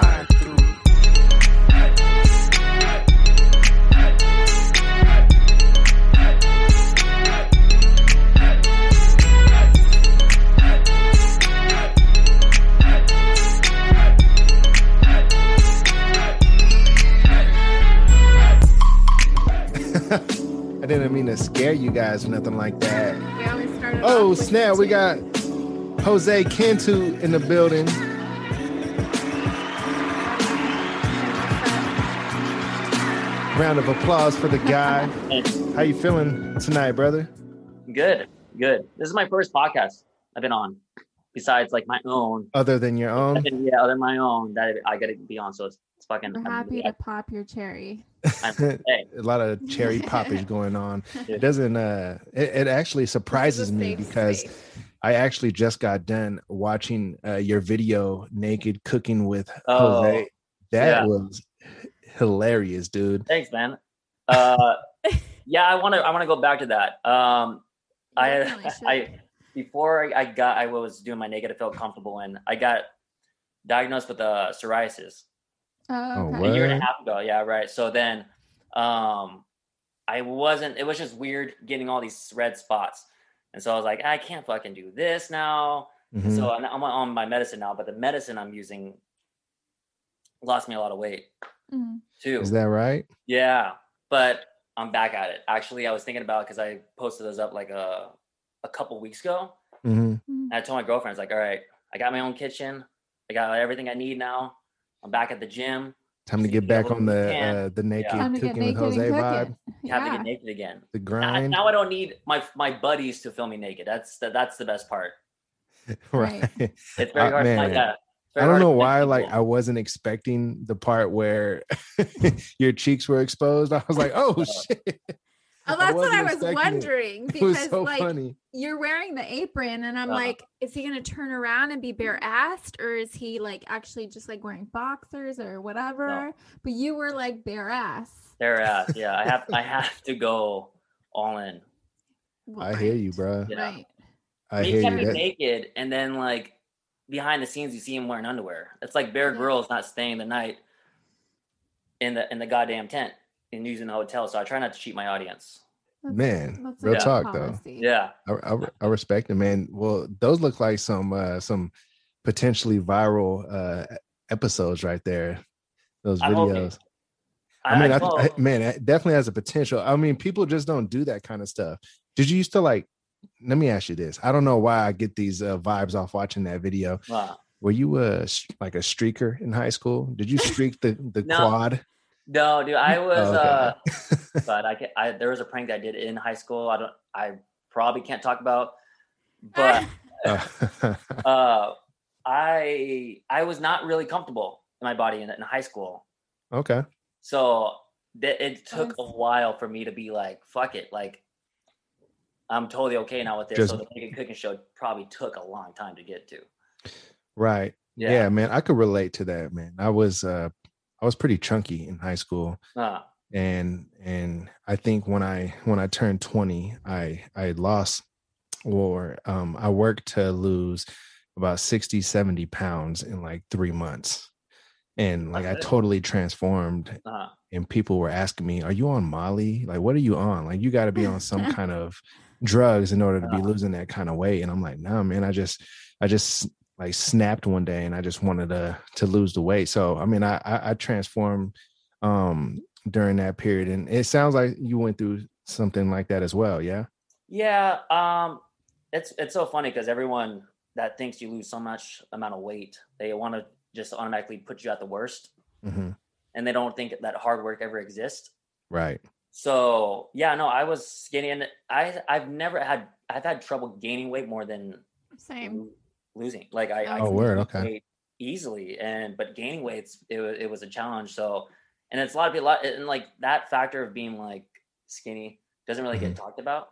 slide through. I didn't mean to scare you guys or nothing like that. We always started. Oh snap! We got Jose Cantu in the building. Round of applause for the guy. How you feeling tonight, brother? Good, good. This is my first podcast I've been on, besides like my own. Other than your own, yeah, other than my own that I got to be on. So it's, it's fucking. We're I'm- happy to pop your cherry. A lot of cherry poppage going on. It doesn't. Uh, it, it actually surprises This is a me because space. I actually just got done watching uh, your video, naked cooking with Oh, Jose. That yeah. was hilarious, dude. thanks, man. Uh, yeah, I want to. I want to go back to that. Um, You I, definitely should. I before I got, I was doing my naked. I felt comfortable in. I got diagnosed with uh, psoriasis. Oh, Oh, okay. a year and a half ago. Yeah, right. So then um I wasn't it was just weird getting all these red spots. And so I was like, I can't fucking do this now. Mhm. So I'm, I'm on my medicine now, but the medicine I'm using lost me a lot of weight Mhm. too. Is that right? yeah, but I'm back at it. Actually, I was thinking about because I posted those up like a a couple weeks ago. hmm Mhm. And I told my girlfriend, I was like, all right, I got my own kitchen. I got everything I need now. I'm back at the gym. Time to get get back on the uh, the naked Time to get cooking with naked and Jose cook vibe, it. Have to get naked again. the grind. now I don't need my my buddies to film me naked. That's the, that's the best part. right. It's very Uh, hard. to find that. I don't know find why. Like. I wasn't expecting the part where your cheeks were exposed. I was like, oh shit. Oh, I that's what I wasn't was expecting it. wondering It was because so like funny. you're wearing the apron and I'm Uh-huh. like, is he gonna turn around and be bare assed or is he like actually just like wearing boxers or whatever? But you were like bare ass. Bare ass, Yeah, I have I have to go all in. I hear you, bro. Yeah. Right. I he hear kept you. me naked, and then like behind the scenes, you see him wearing underwear. It's like Bear Yeah. Grylls not staying the night in the in the goddamn tent and using the hotel. So I try not to cheat my audience. That's- man, that's real good talk though. Yeah. I, I, I respect it, man. Well, those look like some uh, some potentially viral uh, episodes right there. Those I hope it- videos. I, mean, I, th- I- man, it definitely has a potential. I mean, people just don't do that kind of stuff. Did you used to like? Let me ask you this. I don't know why I get these uh, vibes off watching that video. uh, Were you a s- like a streaker in high school? Did you streak the the No. quad? no, dude, I was. Oh, uh but I, can, I there was a prank that I did in high school. I don't. I probably can't talk about, but uh, I I was not really comfortable in my body in, in high school. okay. So th- it took a while for me to be like, fuck it, like I'm totally okay now with this. so the naked cooking show probably took a long time to get to. Right. Yeah. Yeah. man. I could relate to that, man. I was uh I was pretty chunky in high school. Uh, And and I think when I when I turned 20, I I lost or um I worked to lose about 60, 70 pounds in like three months. And like I totally transformed uh, and people were asking me, Are you on Molly? Like, what are you on? Like, you got to be on some kind of drugs in order to be losing that kind of weight. And I'm like, No, man, I just, I just like snapped one day and I just wanted to to lose the weight. So, I mean, I, I, I transformed um during that period. And it sounds like you went through something like that as well. Yeah. yeah. Um, it's it's so funny because everyone that thinks you lose so much amount of weight, they want to just automatically put you at the worst, hmm and they don't think that hard work ever exists. Right. So yeah, no, I was skinny, and I I've never had I've had trouble gaining weight more than Same. losing. Like I, I Oh, can word, okay. easily, and but gaining weights it was it was a challenge. So, and it's a lot of people, and like that factor of being like skinny doesn't really get talked about.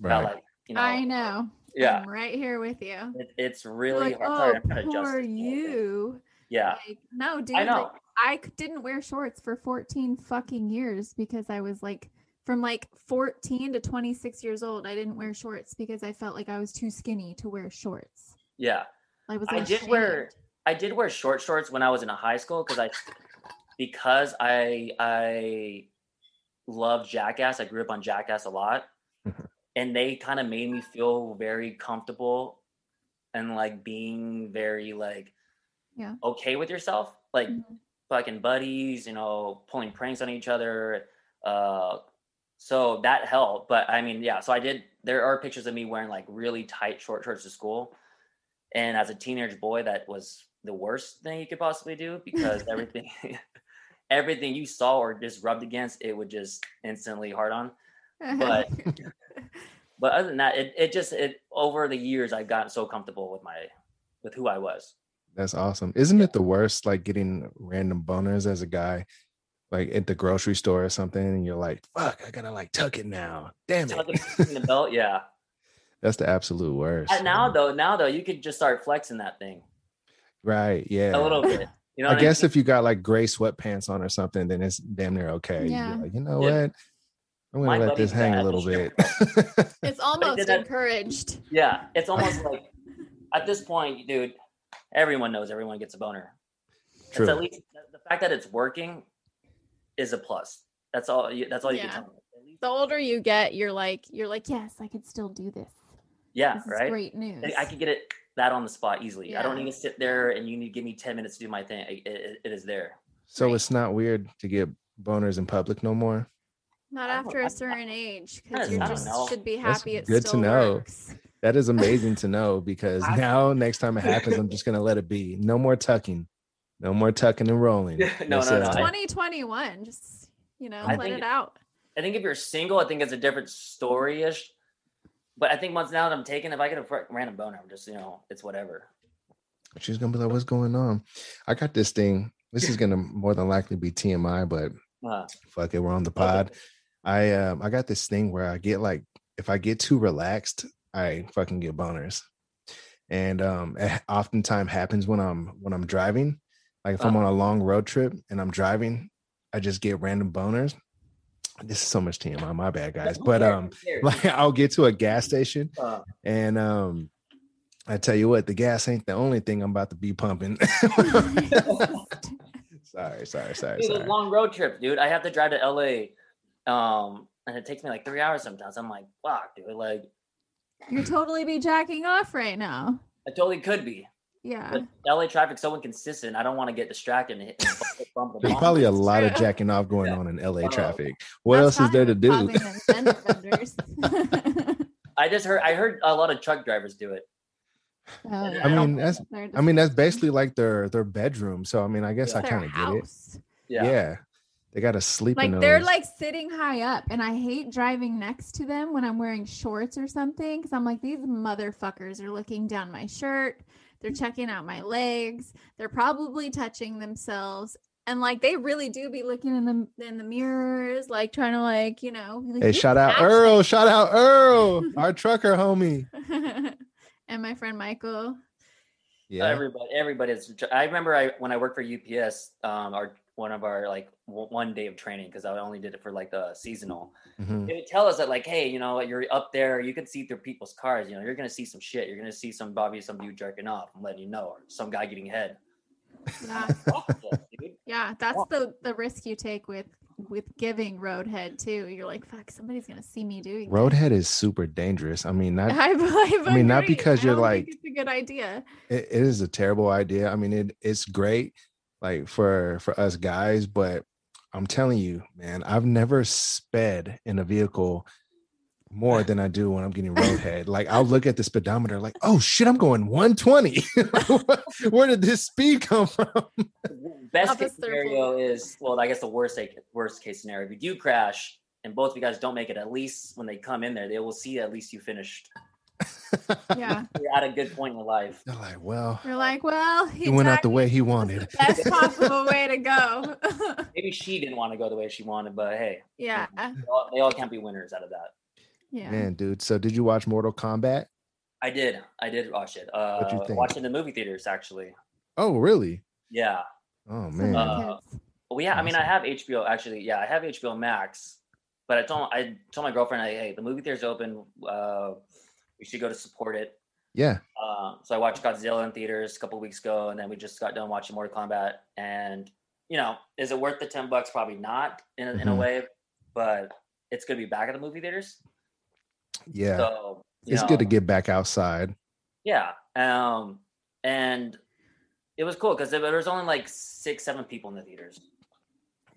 About Mm-hmm. Right. like you know, I know. yeah, I'm right here with you. it, it's really like, hard. oh, Sorry, I'm to adjust poor this whole thing. you. Yeah, Like, no, dude. I know. Like, I c- didn't wear shorts for 14 fucking years because I was like, from like 14 to 26 years old, I didn't wear shorts because I felt like I was too skinny to wear shorts. yeah. I was. I did wear. I did wear short shorts when I was in a high school because I because I I love Jackass. I grew up on Jackass a lot, Mhm. and they kind of made me feel very comfortable and like being very like Yeah. okay with yourself, like Mhm. Fucking buddies, you know, pulling pranks on each other. Uh, so that helped. But I mean, yeah. So I did. There are pictures of me wearing like really tight short shorts to school, and as a teenage boy, that was the worst thing you could possibly do because everything, everything you saw or just rubbed against, it would just instantly hard on. But but other than that, it, it just it over the years I've gotten so comfortable with my with who I was. That's awesome. Isn't it the worst like getting random boners as a guy, like at the grocery store or something, and you're like, fuck, I gotta like tuck it now. Damn Tuck it. it in the belt, yeah. That's the absolute worst. And now though, now though, you could just start flexing that thing Right. Yeah. a little bit. You know, I what guess mean? if you got like gray sweatpants on or something, then it's damn near okay. You'd Yeah. like, you know Yeah. what? I'm gonna My let this hang dad a little bit. it's almost encouraged. yeah, it's almost like at this point, dude, everyone knows everyone gets a boner. It's True. at least the fact that it's working is a plus. That's all. You, that's all you Yeah. can tell me. The older you get, you're like, you're like, yes, I could still do this. Yeah, This is right. great news. I- I could get it that on the spot easily. I don't need to sit there and you need to give me ten minutes to do my thing. It, it- it is there. so Right. it's not weird to get boners in public no more. Not after a certain age, because don't you know. just should be That's happy it good to know. works. That is amazing to know because I- now next time it happens, I'm just gonna let it be. No more tucking. No more tucking and rolling. No, That's no, no, I- 2021, just you know, I let think- it out. I think if you're single, I think it's a different story ish. But I think once now that I'm taken, if I get a fr- random boner, I'm just you know, it's whatever. She's gonna be like, "What's going on?" I got this thing. This is gonna more than likely be TMI, but Uh, fuck it, we're on the pod. I um I got this thing where I get like if I get too relaxed, I fucking get boners. And um it oftentimes happens when I'm when I'm driving. Like if I'm on a long road trip and I'm driving, I just get random boners. This is so much TMI, my bad guys. But um like I'll get to a gas station Uh, and um I tell you what, the gas ain't the only thing I'm about to be pumping. sorry, sorry, sorry, dude, those sorry. long road trip, dude. I have to drive to LA, um, and it takes me like three hours sometimes. I'm like, fuck, dude. Like, you totally be jacking off right now. I totally could be. Yeah. But LA traffic's so inconsistent. I don't want to get distracted and hit. And bump, bump the There's probably a That's lot of jacking off going Yeah. on in LA traffic. What That's else is there to do? causing them fender benders. I just heard. I heard a lot of truck drivers do it. Oh, I mean, that's- I mean, that's basically like their their bedroom. So I mean, I guess Yeah. I kind of get it. Yeah. Yeah. They got to sleep in Like those. they're like sitting high up, and I hate driving next to them when I'm wearing shorts or something because I'm like, these motherfuckers are looking down my shirt. They're checking out my legs. They're probably touching themselves, and like they really do be looking in the in the mirrors, like trying to like you know. be like, hey, shout out actually-" Earl, shout out Earl, our trucker homie. and my friend Michael. Yeah. Everybody, everybody's. I remember I when I worked for UPS, um, our one of our like w- one day of training because I only did it for like the seasonal. Mhm. They would tell us that like, hey, you know, you're up there, you can see through people's cars. You know, you're gonna see some shit. You're gonna see some Bobby, some dude jerking off. I'm letting you know, or some guy getting head. Yeah, Fuck that, dude. yeah, that's Well- the the risk you take with with giving roadhead too. You're like, fuck, somebody's gonna see me doing. this." Roadhead is super dangerous. I mean, not I, I, I mean, not because you're like- it's a good idea. it, it is a terrible idea. I mean, it it's great like for for us guys, but I'm telling you, man, I've never sped in a vehicle more than I do when I'm getting roadhead. like I'll look at the speedometer, like, oh shit, I'm going 120. Where did this speed come from? Best Office case scenario circle. is well, I guess the worst case, worst case scenario. If you do crash and both of you guys don't make it, at least when they come in there, they will see at least you finished. Yeah, You're at a good point in your life. They're like, well, you're like, well, he he went out the way he wanted. Best possible way to go. Maybe she didn't want to go the way she wanted, but hey, yeah, they all, they all can't be winners out of that. yeah. Man, dude. So did you watch Mortal Kombat? I did. I did watch it. Uh, What'd you think? Watched it in the movie theaters, actually. Oh, really? Yeah. Oh man. Uh. Well, yeah. I mean, I have HBO. Actually, yeah, I have HBO Max. But I told I told my girlfriend, like, hey, the movie theater's open. Uh, we should go to support it. Yeah. Uh, so I watched Godzilla in theaters a couple weeks ago, and then we just got done watching Mortal Kombat. And you know, is it worth the ten bucks? Probably not in a, in a Mhm. way, but it's gonna be back at the movie theaters. Yeah. So it's know, good to get back outside. Yeah. Um, and it was cool because there was only like six, seven people in the theaters.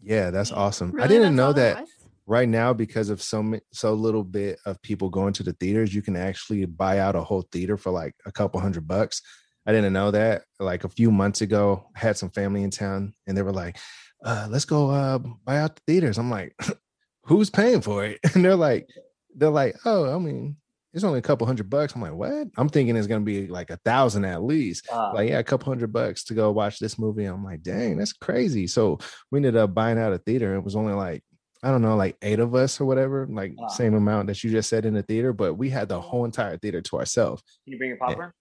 Yeah, that's awesome. I didn't That's know that was? Right now because of so so little bit of people going to the theaters, you can actually buy out a whole theater for like a couple hundred bucks. I didn't know that. Like a few months ago, I had some family in town and they were like, uh, let's go uh buy out the theaters. I'm like, who's paying for it? And they're like, they're like, oh, I mean, it's only a couple hundred bucks. I'm like, what? I'm thinking it's gonna be like a thousand at least. Like, yeah, a couple hundred bucks to go watch this movie. I'm like, dang, that's crazy. So we ended up buying out a theater. And it was only like, I don't know, like eight of us or whatever, like Wow. same amount that you just said in the theater, but we had the whole entire theater to ourselves. can you bring your popcorn?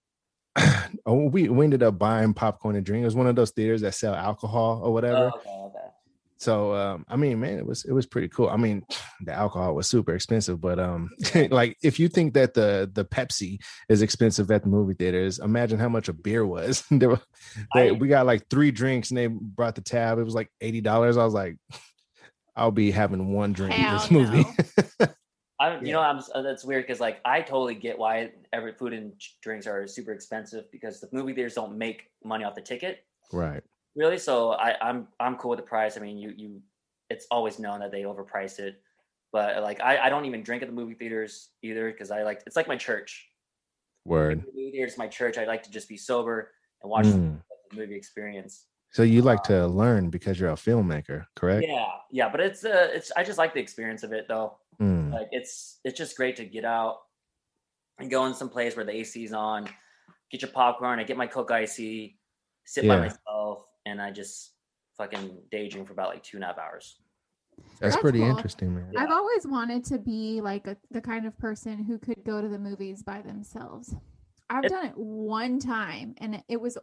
oh, we, we ended up buying popcorn and drink. It was one of those theaters that sell alcohol or whatever. Oh, okay, okay. So um, I mean, man, it was it was pretty cool. I mean, the alcohol was super expensive, but um, like if you think that the the Pepsi is expensive at the movie theaters, imagine how much a beer was. there were, they, I- we got like three drinks, and they brought the tab. It was like eighty dollars. I was like, I'll be having one drink in this Hell movie. I, you Yeah. know, I'm uh, that's weird because like I totally get why every food and drinks are super expensive because the movie theaters don't make money off the ticket right. really. So I, I'm I'm cool with the price. I mean, you you, it's always known that they overprice it, but like I, I don't even drink at the movie theaters either because I like it's like my church. Word. The movie theaters, my church. I like to just be sober and watch Mm. the movie experience. So you like to learn because you're a filmmaker, correct? Yeah, yeah, but it's uh, it's I just like the experience of it though. Mm. like it's it's just great to get out and go in some place where the AC's on, get your popcorn, I get my Coke icy, sit by myself, and I just fucking daydream for about like two and a half hours. That's, That's pretty cool. interesting, man. I've always wanted to be like a, the kind of person who could go to the movies by themselves. I've It- done it one time and it was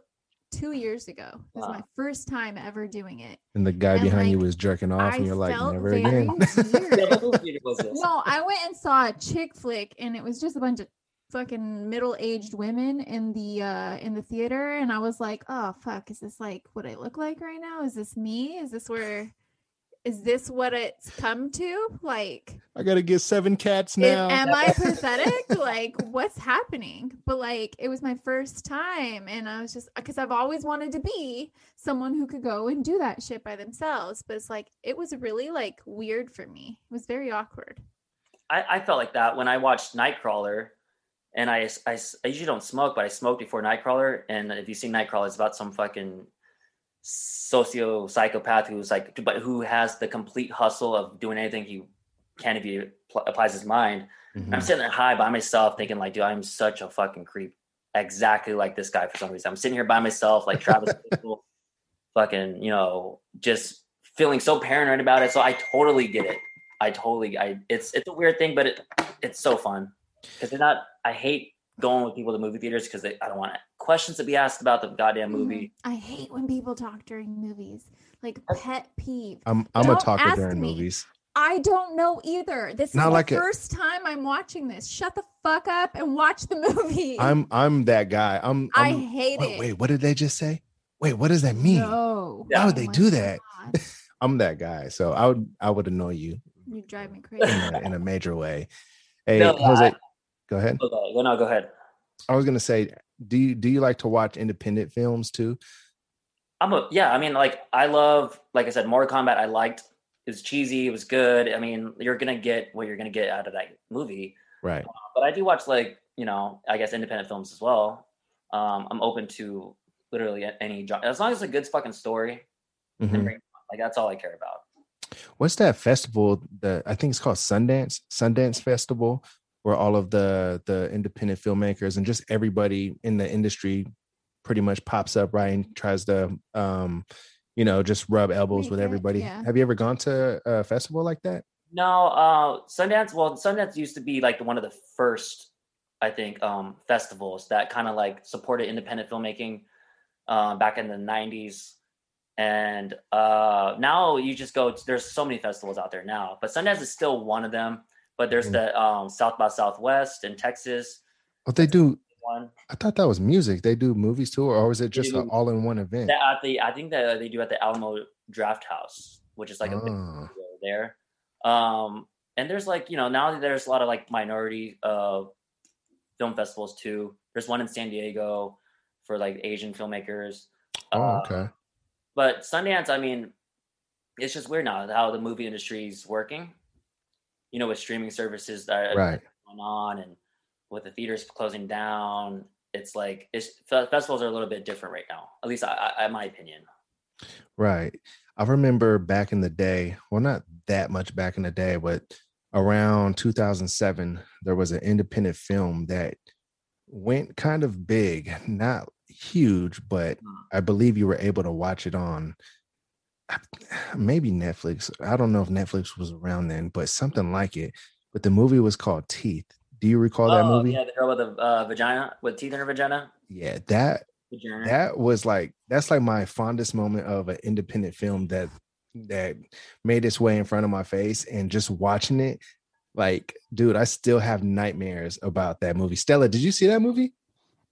two years ago. It was Wow. my first time ever doing it. And the guy and, behind you was jerking off, I and you're like, never again. weird. Yeah, what movie theater was this? no, I went and saw a chick flick and it was just a bunch of fucking middle-aged women in the uh in the theater and I was like, "Oh fuck, is this like what I look like right now? Is this me? Is this where is this what it's come to? Like I gotta get seven cats is- now. am I pathetic? like what's happening? But like it was my first time and I was just because I've always wanted to be someone who could go and do that shit by themselves. But it's like it was really like weird for me. It was very awkward. I, I felt like that when I watched Nightcrawler, and I, I, I usually don't smoke, but I smoked before Nightcrawler. And if you see seen Nightcrawler, it's about some fucking socio psychopath who's like, but who has the complete hustle of doing anything he can if he pl- applies his mind. Mhm. I'm sitting there high by myself, thinking like, dude, I'm such a fucking creep, exactly like this guy for some reason. I'm sitting here by myself, like Travis, fucking, you know, just feeling so paranoid about it. So I totally get it. I totally, I, it's, it's a weird thing, but it, it's so fun because they're not. I hate going with people to movie theaters because I don't want questions to be asked about the goddamn Mhm. movie. I hate when people talk during movies. Like pet peeve. I'm I'm a Don't talker during me. movies. I don't know either. This is Not the like a- first time I'm watching this. Shut the fuck up and watch the movie. I'm I'm that guy. I'm, I I'm hate wait, it. wait, what did they just say? Wait, what does that mean? No. Yeah. Why would Oh they my do that? God. I'm that guy. So I would I would annoy you You drive me in crazy. a, in a major way. Hey, No, Jose, I- go ahead. Okay, well, no, go ahead. I was gonna say, do you do you like to watch independent films too? I'm a yeah. I mean, like I love, like I said, Mortal Kombat. I liked. It was cheesy. It was good. I mean, you're gonna get what you're gonna get out of that movie. Right. But I do watch like you know, I guess independent films as well. Um, I'm open to literally any genre as long as it's a good fucking story. Mhm. bring- Like that's all I care about. What's that festival? That I think it's called Sundance Sundance Festival, where all of the the independent filmmakers and just everybody in the industry pretty much pops up right and tries to um you know just rub elbows Make with it, everybody. yeah. Have you ever gone to a festival like that? No, uh, Sundance. Well, Sundance used to be like one of the first, I think, um, festivals that kind of like supported independent filmmaking um, back in the '90s. And uh, now you just go. There's so many festivals out there now, but Sundance is still one of them. But there's Mhm. the um, South by Southwest in Texas. Oh, they do. one. I thought that was music. They do movies too, or was it just an all-in-one event? At the I think that they do at the Alamo Draft House, which is like a big Oh. there. Um, and there's like you know now there's a lot of like minority uh film festivals too. There's one in San Diego for like Asian filmmakers. Oh, Uh, okay. But Sundance, I mean, it's just weird now how the movie industry is working. You know, with streaming services that are Right. going on, and with the theaters closing down, it's like it's festivals are a little bit different right now. At least, I, I, in my opinion. Right. I remember back in the day, well, not that much back in the day, but around 2007, there was an independent film that went kind of big, not huge, but Mm. I believe you were able to watch it on maybe Netflix. I don't know if Netflix was around then, but something like it. But the movie was called Teeth. Do you recall that oh, movie? yeah, the girl with the uh, vagina with teeth in her vagina. yeah, that Vagina. that was like that's like my fondest moment of an independent film that that made its way in front of my face and just watching it like dude i still have nightmares about that movie stella did you see that movie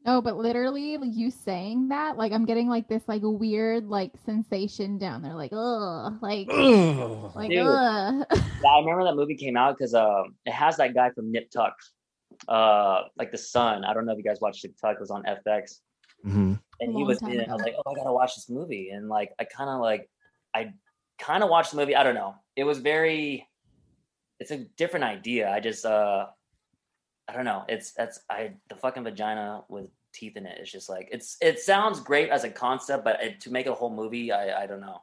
No, but literally like, you saying that, like I'm getting like this like weird like sensation down there, like ugh, like Ugh. like Dude. ugh. Yeah, I remember that movie came out because um, it has that guy from Nip Tuck, uh, like the son. I don't know if you guys watched Nip Tuck. It was on FX, Mhm. and he was in. it. I was like, oh, I gotta watch this movie, and like, I kind of like, I kind of watched the movie. I don't know. It was very. It's a different idea. I just, uh, I don't know. It's that's I the fucking vagina with teeth in it. It's just like it's. It sounds great as a concept, but it, to make a whole movie, I I don't know.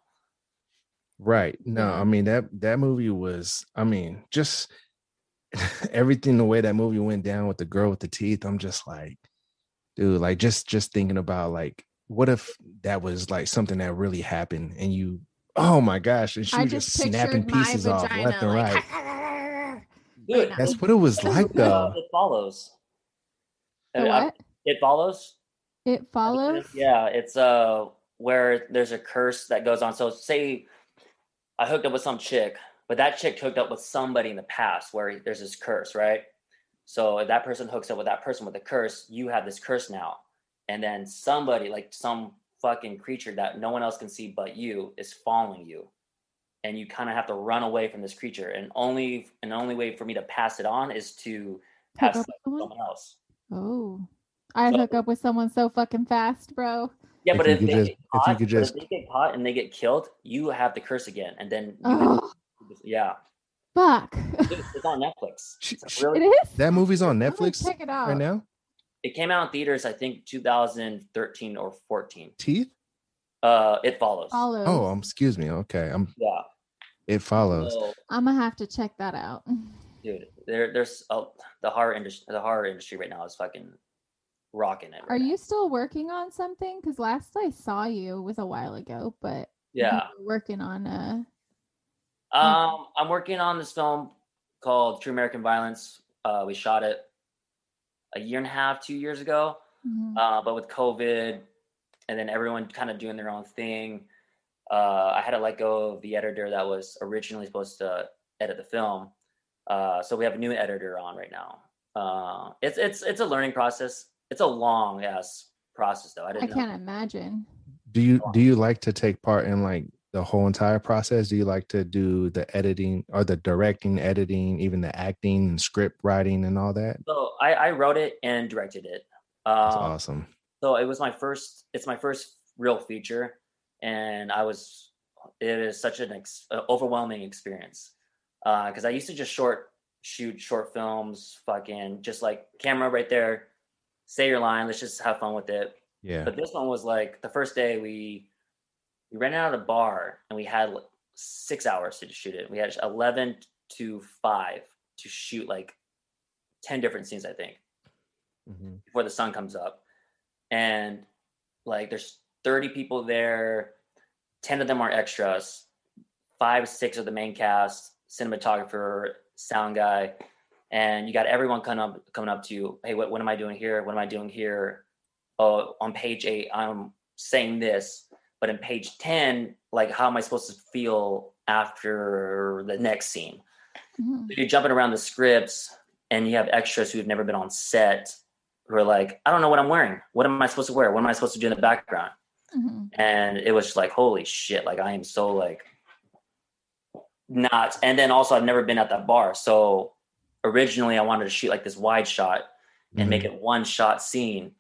right no i mean that that movie was i mean just everything the way that movie went down with the girl with the teeth i'm just like dude like just just thinking about like what if that was like something that really happened and you oh my gosh and she I was just just snapping pieces off left and like, right Dude, now. that's what it was like though It follows. The Uh, what? It follows. It follows. Yeah, it's uh where there's a curse that goes on. So say I hooked up with some chick, but that chick hooked up with somebody in the past where there's this curse, right? So if that person hooks up with that person with a curse, you have this curse now. And then somebody, like some fucking creature that no one else can see but you, is following you. And you kind of have to run away from this creature. And only and the only way for me to pass it on is to Hook have up sex with with someone? someone else. Oh, I So- hook up with someone so fucking fast, bro. Yeah, If but you if, could they just- get if you could just- if they get caught and they get killed, you have the curse again, and then you yeah, fuck. It's on Netflix. It's really, it is. that movie's on netflix Check it out. right now it came out in theaters, I think 2013 or 14. teeth Uh, it follows. Follows. oh um, excuse me okay i'm Yeah, it follows so, I'm gonna have to check that out. dude, there, there's oh, the horror industry. The horror industry right now is fucking rocking it. Are now. you still working on something? Because last I saw you was a while ago, but you Yeah. were working on uh Um, I'm working on this film called True American Violence. Uh, we shot it a year and a half, two years ago. mhm. uh, but with COVID and then everyone kind of doing their own thing, uh, I had to let go of the editor that was originally supposed to edit the film. Uh, so we have a new editor on right now. Uh, it's it's it's a learning process. It's a long ass process though. I I didn't know. can't imagine. do you do you like to take part in like the whole entire process do you like to do the editing or the directing editing even the acting and script writing and all that So I, I wrote it and directed it. that's Um, awesome so it was my first it's my first real feature and i was it is such an ex, uh, overwhelming experience because i used to just short shoot short films fucking just like camera right there say your line let's just have fun with it yeah but this one was like the first day we we ran out of the bar and we had like six hours to shoot it we had 11 to 5 to shoot like 10 different scenes i think Mhm. before the sun comes up. And like there's 30 people there, 10 of them are extras, five, six of the main cast, cinematographer, sound guy, and you got everyone coming up coming up to you. Hey, what, what am I doing here? What am I doing here? Oh, on page eight, I'm saying this, but in page 10, like how am I supposed to feel after the next scene? Mhm. you're jumping around the scripts and you have extras who've never been on set who are like, I don't know what I'm wearing. What am I supposed to wear? What am I supposed to do in the background? Mhm. And it was just like, holy shit! Like I am so like not. And then also, I've never been at that bar. So originally, I wanted to shoot like this wide shot and make it one shot scene,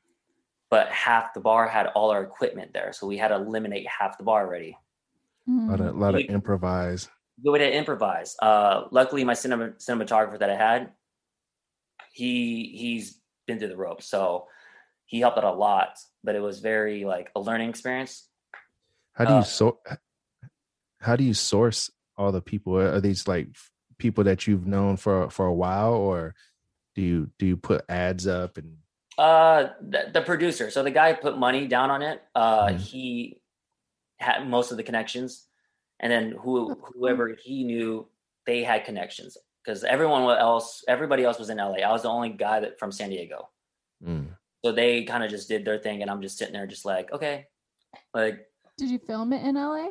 but half the bar had all our equipment there, so we had to eliminate half the bar already. a lot of, Mhm. lot of improvise. Go ahead and improvise. Uh, luckily, my cinema, cinematographer that I had, he he's been through the ropes, so he helped out a lot. But it was very like a learning experience. How do you Uh, so? How do you source all the people? Are these like people that you've known for for a while, or do you do you put ads up and? Uh, the, the producer, so the guy put money down on it. Uh, Mhm. he had most of the connections, and then who whoever he knew, they had connections because everyone else, everybody else was in LA. I was the only guy that from San Diego. So they kind of just did their thing, and I'm just sitting there, just like, okay, like, Did you film it in LA?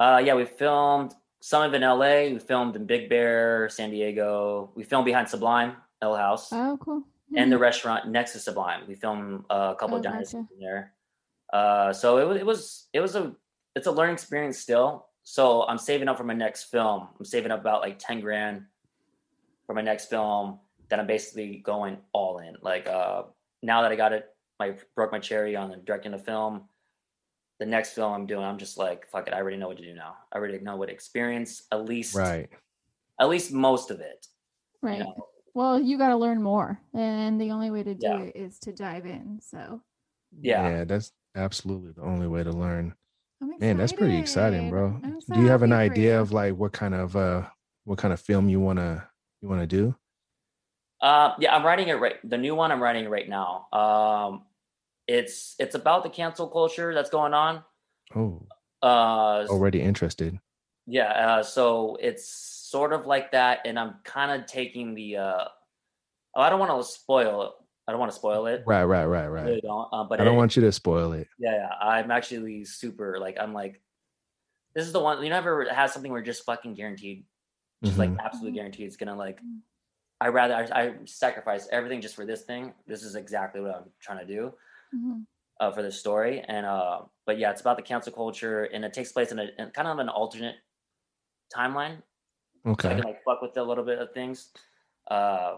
uh, yeah, we filmed some of it in LA. We filmed in Big Bear, San Diego. We filmed behind Sublime Ale House Oh, cool. and the restaurant next to Sublime. We filmed uh, a couple Oh, of diners gotcha. in there. Uh, so it was, it was, it was a, it's a learning experience still. So I'm saving up for my next film. I'm saving up about like ten grand for my next film. That I'm basically going all in. Like uh, now that I got it, I broke my cherry on directing a film. The next film I'm doing, I'm just like, fuck it. I already know what to do now. I already know what to experience at least, Right. at least most of it. you Right. know? Well, you got to learn more, and the only way to do Yeah. it is to dive in. So Yeah. Yeah, that's absolutely the only way to learn. I'm. Man, that's pretty exciting, bro. Do you have an idea of like what kind of uh what kind of film you wanna you wanna do? Uh, yeah, I'm writing it right. The new one I'm writing right now. Um, it's it's about the cancel culture that's going on. Oh, Uh, already interested. yeah. Uh, so it's sort of like that, and I'm kind of taking the. Uh, oh, I don't want to spoil. it. I don't want to spoil it. Right, right, right, I right. really don't. Uh, but I don't it- want you to spoil it. Yeah, yeah. I'm actually super like I'm like, this is the one. You never have something where you're just fucking guaranteed, just like Mhm. absolutely guaranteed it's gonna like. I rather I, I sacrifice everything just for this thing. This is exactly what I'm trying to do. Mhm. uh, for this story. And uh, but yeah, it's about the cancel culture, and it takes place in a in kind of an alternate timeline. So I can like fuck with a little bit of things. Uh,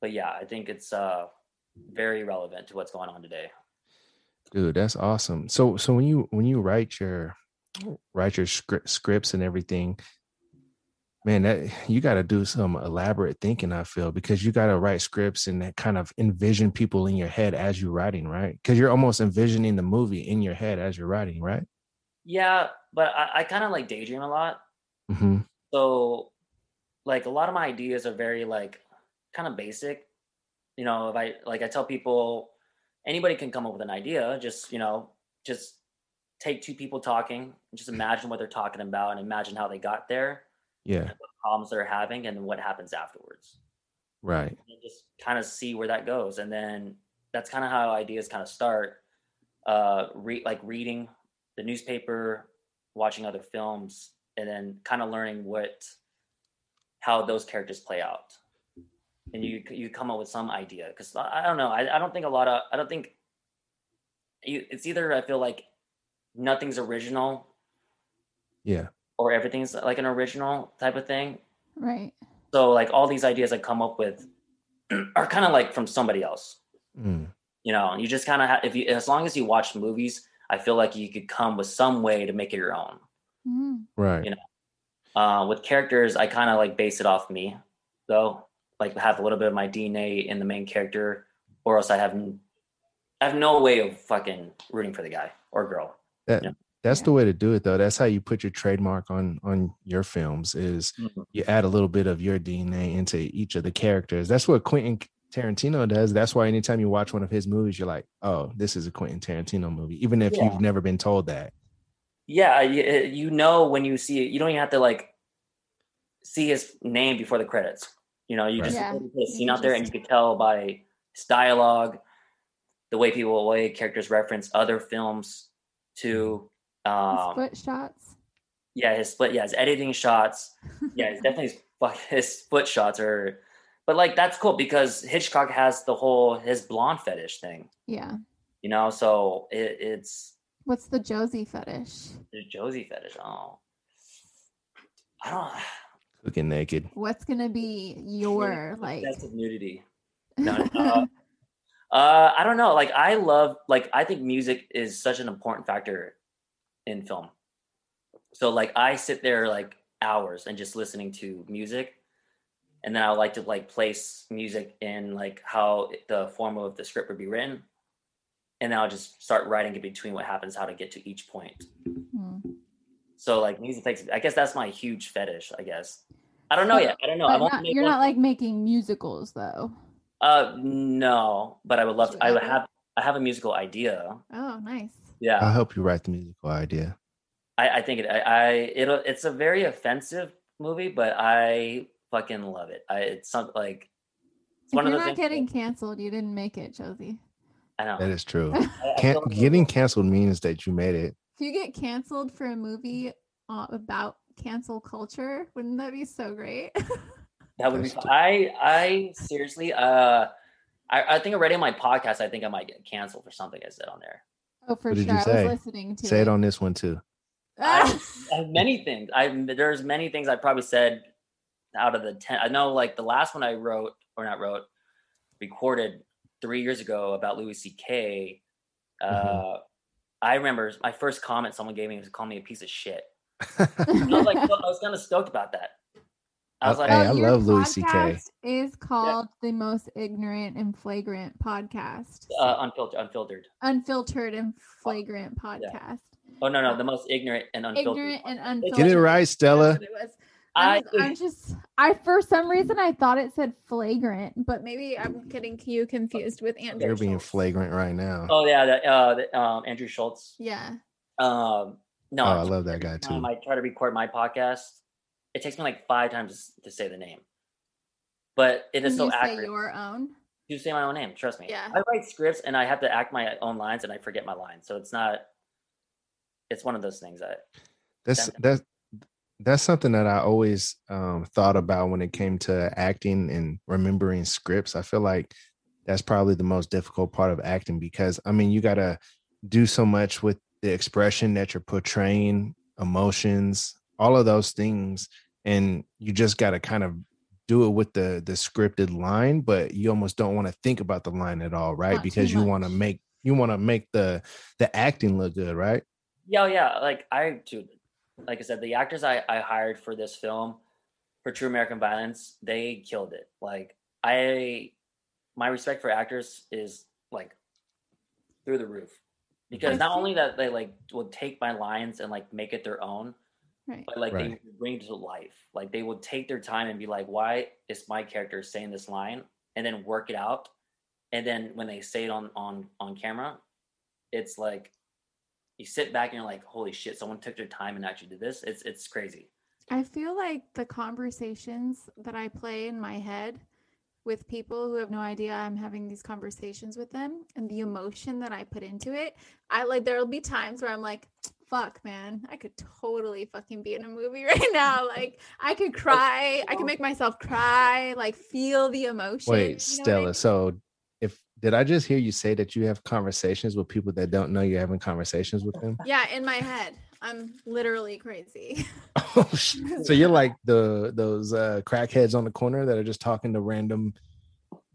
but yeah, I think it's uh, very relevant to what's going on today. Dude, that's awesome. So so when you when you write your write your script scripts and everything, man, that you got to do some elaborate thinking. I feel because you got to write scripts and that kind of envision people in your head as you're writing, right? Because you're almost envisioning the movie in your head as you're writing, right? Yeah, but I, I kind of like daydream a lot. Mm-hmm. So like a lot of my ideas are very like kind of basic. You know, if I like I tell people anybody can come up with an idea, just you know, just take two people talking and just imagine what they're talking about and imagine how they got there, Yeah. what problems they're having, and what happens afterwards. Right. And just kind of see where that goes. And then that's kind of how ideas kind of start. Uh read like reading the newspaper, watching other films, and then kind of learning what how those characters play out. And you you come up with some idea because I, I don't know I, I don't think a lot of I don't think you, it's either I feel like nothing's original Yeah. Or everything's like an original type of thing. Right. So like all these ideas I come up with are kind of like from somebody else. Mm. You know, you just kind of have if you as long as you watch movies, I feel like you could come with some way to make it your own. Mhm. Right. You know. Uh, with characters, I kind of like base it off me, though. Like have a little bit of my DNA in the main character, or else I have n- I have no way of fucking rooting for the guy or girl. That Yeah. That's Yeah. the way to do it though. That's how you put your trademark on on your films is mm-hmm. you add a little bit of your DNA into each of the characters. That's what Quentin Tarantino does. That's why anytime you watch one of his movies, you're like, oh, this is a Quentin Tarantino movie, even if Yeah. you've never been told that. Yeah, you, eh, you know when you see it, you don't even have to like see his name before the credits. You know, you Right. just Yeah, put a you scene out there, and you just- could tell by his dialogue, the way people, the way characters reference other films, to His um, foot shots. yeah, his split, yeah, his editing shots, yeah, it's definitely his, his foot shots are but like that's cool because Hitchcock has the whole his blonde fetish thing, Yeah. you know. So it, it's What's the Josie fetish? the Josie fetish. Oh, I don't. Cooking naked. What's gonna be your like? excessive nudity. No, uh, uh, I don't know. Like I love. Like I think music is such an important factor in film. So like I sit there like hours and just listening to music, and then I like to like place music in like how the form of the script would be written, and then I'll just start writing in between what happens, how to get to each point. Hmm. So like music takes. I guess that's my huge fetish. I guess. I don't know But- yet. I don't know. Not- you're not like making musicals though. Uh, no, but I would love to. I would have. I have a musical idea. Oh, nice. Yeah, I'll help you write the musical idea. I, I think it. I, I it'll. It's a very offensive movie, but I fucking love it. I. It's something like. It's If one you're of those not things- getting canceled, you didn't make it, Josie. I know. That is true. I- I Can- feel- getting canceled means that you made it. If you get canceled for a movie uh, about cancel culture, wouldn't that be so great? that would be. That's. I. I seriously. Uh, I. I think already on my podcast. I think I might get canceled for something I said on there. Oh, for What did sure. you I say? was listening to Say it on this one too. I, I have many things. I there's many things I probably said out of the ten. I know like the last one I wrote or not wrote, recorded three years ago about Louis C.K. Uh, Mhm. I remember my first comment someone gave me was call me a piece of shit. I was like, I was kind of stoked about that. I was like, Hey, Oh, your love Louis CK. podcast Is called the most ignorant and flagrant podcast, uh, unfiltered, unfiltered. unfiltered and flagrant podcast. Oh no, no, the most ignorant and unfiltered. Ignorant and unfiltered. Get it right, Stella. it was. I'm, I, just- I'm just, I for some reason I thought it said flagrant, but maybe I'm getting you confused with Andrew. You're being Schulz. flagrant right now. oh yeah, the, uh, the, um, Andrew Schulz. Yeah. Um, no, Oh, I love that guy time too. I try to record my podcast, it takes me like five times to say the name. But it is Can so you say accurate. your own? You say my own name, trust me. Yeah. I write scripts and I have to act my own lines and I forget my lines. So it's not it's one of those things that That's that's that's something that I always um, thought about when it came to acting and remembering scripts. I feel like that's probably the most difficult part of acting because I mean you got to do so much with the expression that you're portraying, emotions, all of those things, and you just got to kind of do it with the the scripted line, but you almost don't want to think about the line at all, right? Not because you want to make you want to make the the acting look good, right? Yeah, yeah. Like I dude, like I said, the actors I, I hired for this film for True American Violence, they killed it. Like I my respect for actors is like through the roof. Because not only that they like will take my lines and like make it their own, Right. but like they Right. would bring it to life. Like they would take their time and be like, "Why is my character saying this line?" and then work it out. And then when they say it on on on camera, it's like you sit back and you're like, "Holy shit! Someone took their time and actually did this." It's it's crazy. I feel like the conversations that I play in my head with people who have no idea I'm having these conversations with them and the emotion that I put into it, I like there'll be times where I'm like, fuck man, I could totally fucking be in a movie right now. Like I could cry, I could make myself cry, like feel the emotion. you know what I Wait, mean? Stella. So, if did I just hear you say that you have conversations with people that don't know you're having conversations with them? Yeah, in my head. I'm literally crazy. Oh, so you're like the those uh, crackheads on the corner that are just talking to random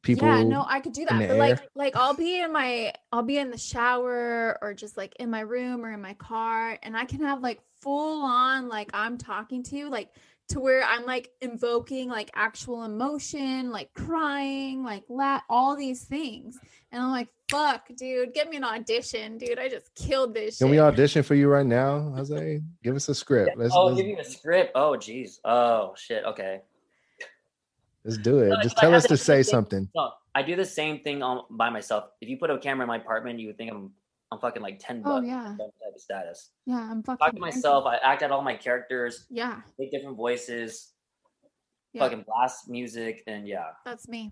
people. Yeah, no, I could do that. But like air? like I'll be in my I'll be in the shower or just like in my room or in my car and I can have like full on like I'm talking to you like to where I'm like invoking like actual emotion, like crying, like la all these things. And I'm like, fuck, dude, get me an audition, dude. I just killed this Can shit. we audition for you right now, Jose? Give us a script. Let's oh, let's, give you a script. Oh, geez. Oh, shit. Okay. Let's do it. No, Just tell us to to say something. No, I do the same thing on by myself. If you put a camera in my apartment, you would think I'm I'm fucking like ten Oh bucks. yeah. Type of status. Yeah, I'm fucking Talk to myself. I act out all my characters. Yeah. Make different voices. Yeah. Fucking blast music, and yeah, That's me.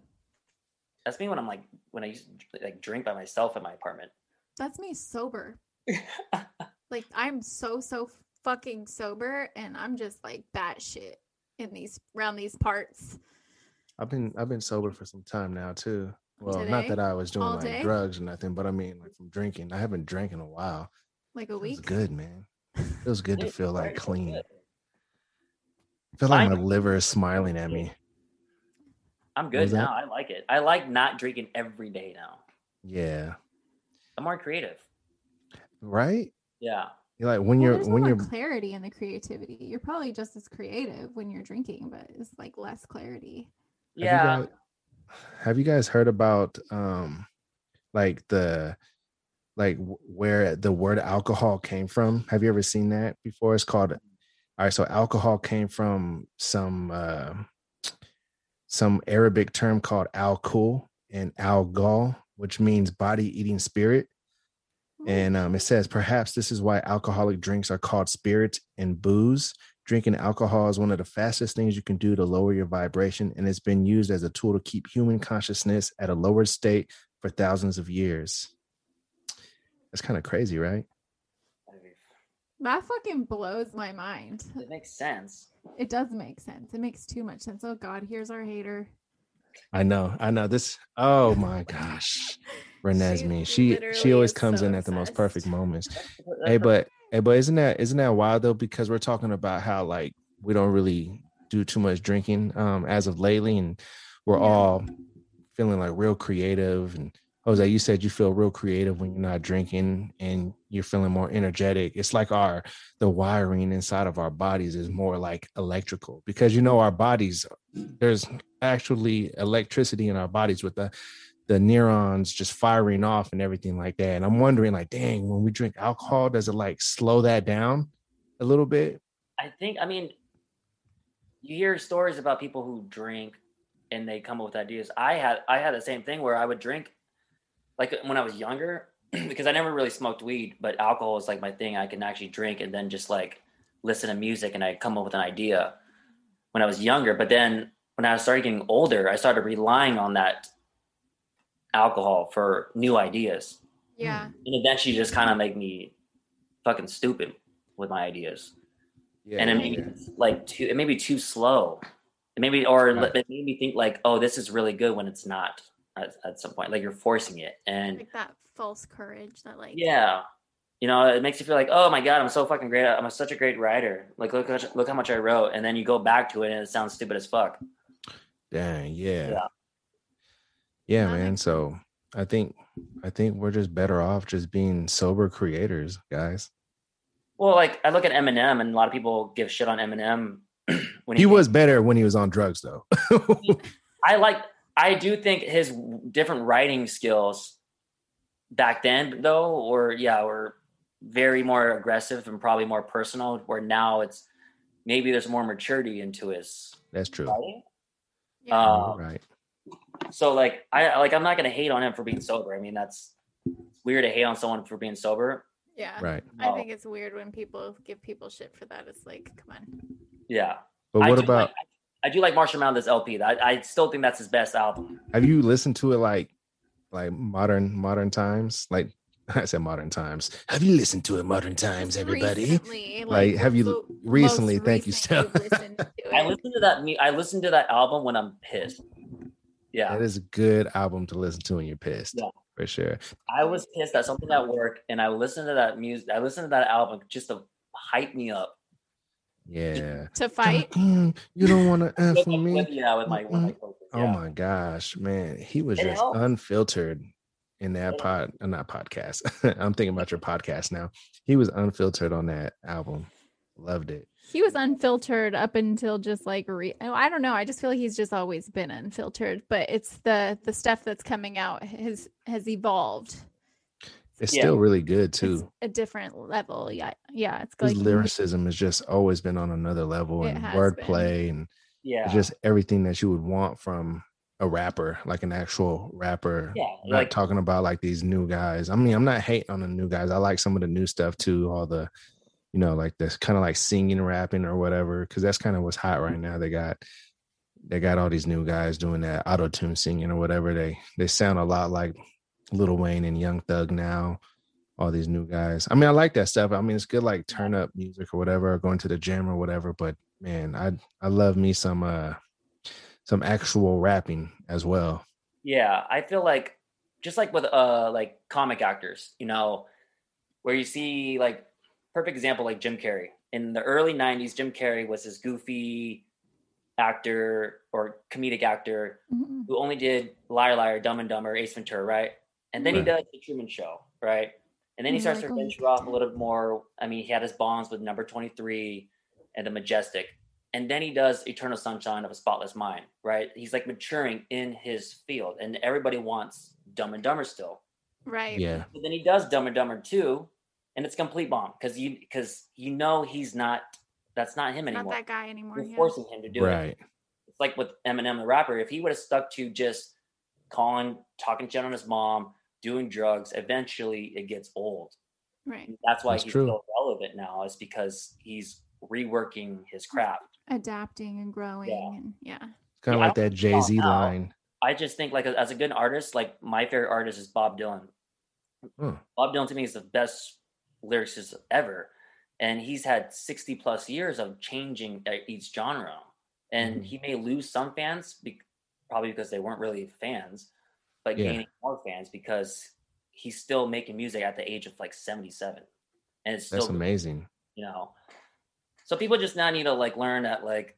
that's me when I'm like when I used to like drink by myself in my apartment. That's me sober. like I'm so so fucking sober and I'm just like batshit in these around these parts. I've been I've been sober for some time now too. Well, not that I was doing All like day? drugs or nothing, but I mean like from drinking. I haven't drank in a while. Like a It was week. good, man. It was good to feel like clean. I feel like my liver is smiling at me. I'm was good that? now. I like it. I like not drinking every day now. Yeah. I'm more creative. Right? Yeah. You're like when Well, you're there's when you're clarity and the creativity. You're probably just as creative when you're drinking, but it's like less clarity. Have you Yeah. guys- have you guys heard about um like the like where the word alcohol came from? Have you ever seen that before? It's called all right, so alcohol came from some uh some Arabic term called al-kul and al-ghal, which means body eating spirit. And um, it says perhaps this is why alcoholic drinks are called spirits and booze. Drinking alcohol is one of the fastest things you can do to lower your vibration, and it's been used as a tool to keep human consciousness at a lower state for thousands of years. That's kind of crazy, right? That fucking blows my mind. It makes sense. It does make sense. It makes too much sense. Oh God, here's our hater. I know, I know. This. Oh my gosh, Renesmee. She's She she literally always so comes in at the most perfect moments. hey but hey but isn't that isn't that wild though? Because we're talking about how like we don't really do too much drinking um as of lately and we're all feeling like real creative. And jose you said you feel real creative when you're not drinking and you're feeling more energetic. It's like our the wiring inside of our bodies is more like electrical because you know our bodies there's actually electricity in our bodies with the the neurons just firing off and everything like that. And I'm wondering, like, dang, when we drink alcohol, does it like slow that down a little bit? I think I mean you hear stories about people who drink and they come up with ideas. I had I had the same thing where I would drink like when I was younger because I never really smoked weed, but alcohol is like my thing. I can actually drink and then just like listen to music and I come up with an idea when I was younger. But then when I started getting older, I started relying on that alcohol for new ideas. Yeah. And eventually just kind of make me fucking stupid with my ideas Yeah. and it made me like too it made me too slow it made me or Right. it made me think like oh this is really good when it's not at, at some point like you're forcing it and Like that false courage that like yeah you know it makes you feel like oh my god i'm so fucking great i'm such a great writer like look how- look how much i wrote and then you go back to it and it sounds stupid as fuck Dang, yeah. Yeah. Yeah, That man. makes So I think I think we're just better off just being sober creators, guys. well like i look at eminem and a lot of people give shit on eminem when He came- was better when he was on drugs though. I like I do think his different writing skills back then though or yeah were very more aggressive and probably more personal where now it's maybe there's more maturity into his That's true. writing. yeah. Uh, right. So like I like I'm not gonna hate on him for being sober. I mean that's weird to hate on someone for being sober. yeah. Right. I think it's weird when people give people shit for that. It's like, come on. Yeah. But I what do about like, I do like Marshall Mathers LP. I, I still think that's his best album. have you listened to it like like modern modern times? Like I said modern times. Have you listened to it modern times, everybody? Recently, Like, have you the l- most recently, thank you, recent Steph. you've listened to I it. listen to that me I listened to that album when I'm pissed. Yeah. That is a good album to listen to when you're pissed. Yeah. For sure. I was pissed at something at work, and I listened to that music. I listened to that album just to hype me up. Yeah. to fight. Mm, you don't want to F With, with me. with- yeah, with my with my focus. Oh my gosh, man. He was It just helped. unfiltered in that It pod, uh, not podcast. I'm thinking about your podcast now. He was unfiltered on that album. Loved it. He was unfiltered up until just like re- oh, I don't know. I just feel like he's just always been unfiltered, but it's the the stuff that's coming out has has evolved. It's Yeah. still really good It's too. a different level. Yeah, yeah. It's His like lyricism has just always been on another level It and has wordplay and yeah, just everything that you would want from a rapper, like an actual rapper. yeah. not Like talking about like these new guys. I mean, I'm not hating on the new guys. I like some of the new stuff too. All the, you know, like this kind of like singing, rapping, or whatever. Because that's kind of what's hot right now. They got, they got all these new guys doing that auto tune singing or whatever. They they sound a lot like Lil Wayne and Young Thug now. All these new guys. I mean, I like that stuff. I mean, it's good like turn up music or whatever, or going to the gym or whatever. But man, I I love me some uh some actual rapping as well. Yeah, I feel like just like with uh like comic actors, you know, where you see like perfect example like Jim Carrey. In the early 90s, Jim Carrey was this goofy actor or comedic actor Mhm. who only did Liar Liar, Dumb and Dumber, Ace Ventura, right? And then he does the Truman Show, right? And then he You're starts to "Oh, venture off a little bit more. I mean, he had his bonds with Number 23 and The Majestic. And then he does Eternal Sunshine of a Spotless Mind, right? He's like maturing in his field, and everybody wants Dumb and Dumber still. Right. Yeah. But then he does Dumb and Dumber 2, and it's a complete bomb because you because you know he's not that's not him anymore. Not anymore. that guy anymore. You're yeah. forcing him to do it Right. it's like with Eminem the rapper. If he would have stuck to just calling, talking shit on his mom, doing drugs, eventually it gets old. Right. That's why That's he's true. still relevant now. Is because he's reworking his craft. Adapting and growing and yeah. It's kind of Yeah, like that Jay Z line. I just think like as a good artist, like my favorite artist is Bob Dylan. Hmm. Bob Dylan to me is the best lyricist ever, and he's had sixty plus years of changing uh, each genre. And Mhm. he may lose some fans, be- probably because they weren't really fans, but Yeah. gaining more fans because he's still making music at the age of like seventy seven, and it's still That's amazing. you know. So people just now need to like learn that like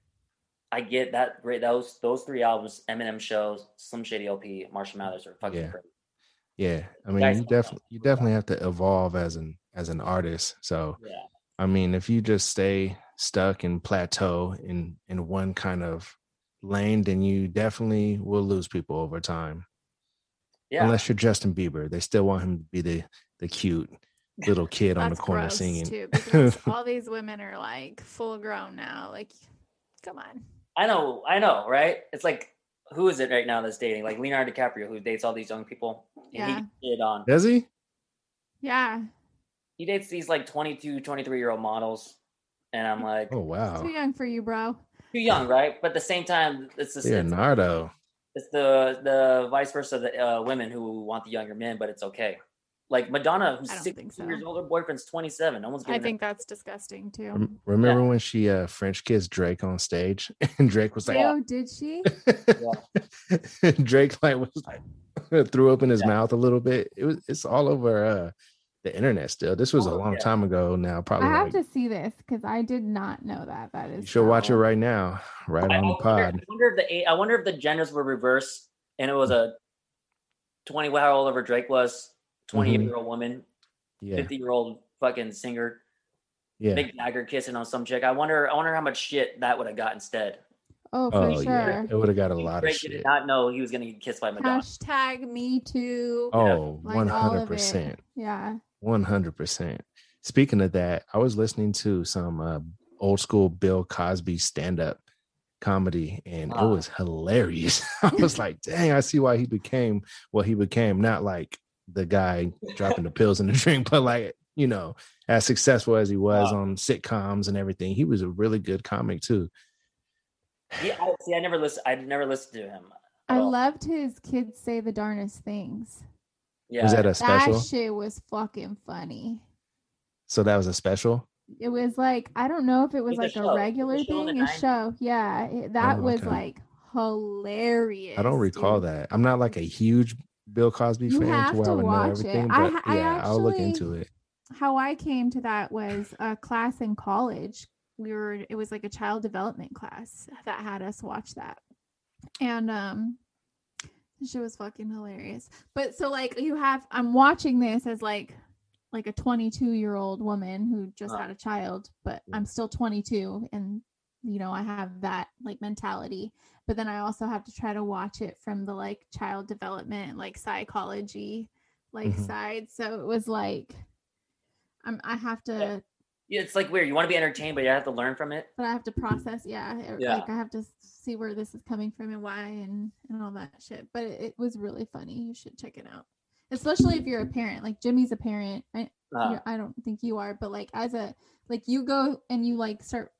I get that great those those three albums, Eminem shows, Slim Shady LP, Marshall Mathers are fucking Yeah. crazy. Yeah. I mean, guys you definitely you definitely have to evolve as an as an artist. So Yeah. I mean, if you just stay stuck and plateau in in one kind of lane, then you definitely will lose people over time. Yeah. Unless you're Justin Bieber, they still want him to be the the cute little kid on the corner gross singing. too because all these women are like full grown now. Like, come on. I know, I know, right? It's like who is it right now that's dating? Like Leonardo DiCaprio, who dates all these young people. And Yeah. he did on Does he? Yeah. he dates these like 22, 23 year old models. And I'm like, Oh wow, Too young for you, bro. too young, right? But at the same time, it's the it's, Leonardo. it's the the vice versa, the uh, women who want the younger men, but it's okay. Like Madonna, who's I don't 60 think so. years old, her boyfriend's 27. No one's I giving think that's disgusting too. Rem- Remember when she uh French kissed Drake on stage, and Drake was like, Oh, did she? Drake like was like threw open his Yeah. mouth a little bit. It was it's all over uh the internet still. This was a Oh, long yeah. time ago now. Probably I have like, to see this because I did not know that. That is you should watch it right now, right I on the pod. I wonder if the a- I wonder if the genders were reversed and it was a 20 how old ever Drake was, 28 Mhm. year old woman, Yeah, 50 year old fucking singer, yeah. Mick Jagger kissing on some chick. I wonder I wonder how much shit that would have got instead. Oh, for Oh sure. yeah, it would have got a lot of Drake shit. did not know he was gonna get kissed by Madonna. Hashtag me too. Oh, Like, 100%. Yeah. One hundred percent. Speaking of that, I was listening to some uh, old school Bill Cosby stand up comedy, and it Ah. was hilarious. I was like, "Dang, I see why he became what he became." Not like the guy dropping the pills in the drink, but like you know, as successful as he was Wow. on sitcoms and everything, he was a really good comic too. Yeah, I, see, I never listened. I never listened to him. at I all. loved his kids say the darnest things. Yeah, Was that a special? That shit was fucking funny. so that was a special. It was like I don't know if it was It's like a It's a regular show thing, a show. Yeah, it- that Oh, was like hilarious. I don't recall dude. that. I'm not like a huge Bill Cosby You fan have to I would know watch it. everything, I but I yeah, I'll look actually- into it. How I came to that was a class in college. We were it was like a child development class that had us watch that. And um shit was fucking hilarious. But so like you have I'm watching this as like like a 22 year old woman who just Uh. had a child, but I'm still 22 and you know I have that like mentality. But then I also have to try to watch it from the like child development, like psychology like Mhm. side. So it was like I'm I have to yeah, it's like weird. You want to be entertained, but you have to learn from it. but I have to process, yeah. it- Yeah. Like I have to see where this is coming from and why and and all that shit. But it, it was really funny. You should check it out. Especially if you're a parent. Like Jimmy's a parent. I Uh, I don't think you are, but like as a like you go and you like start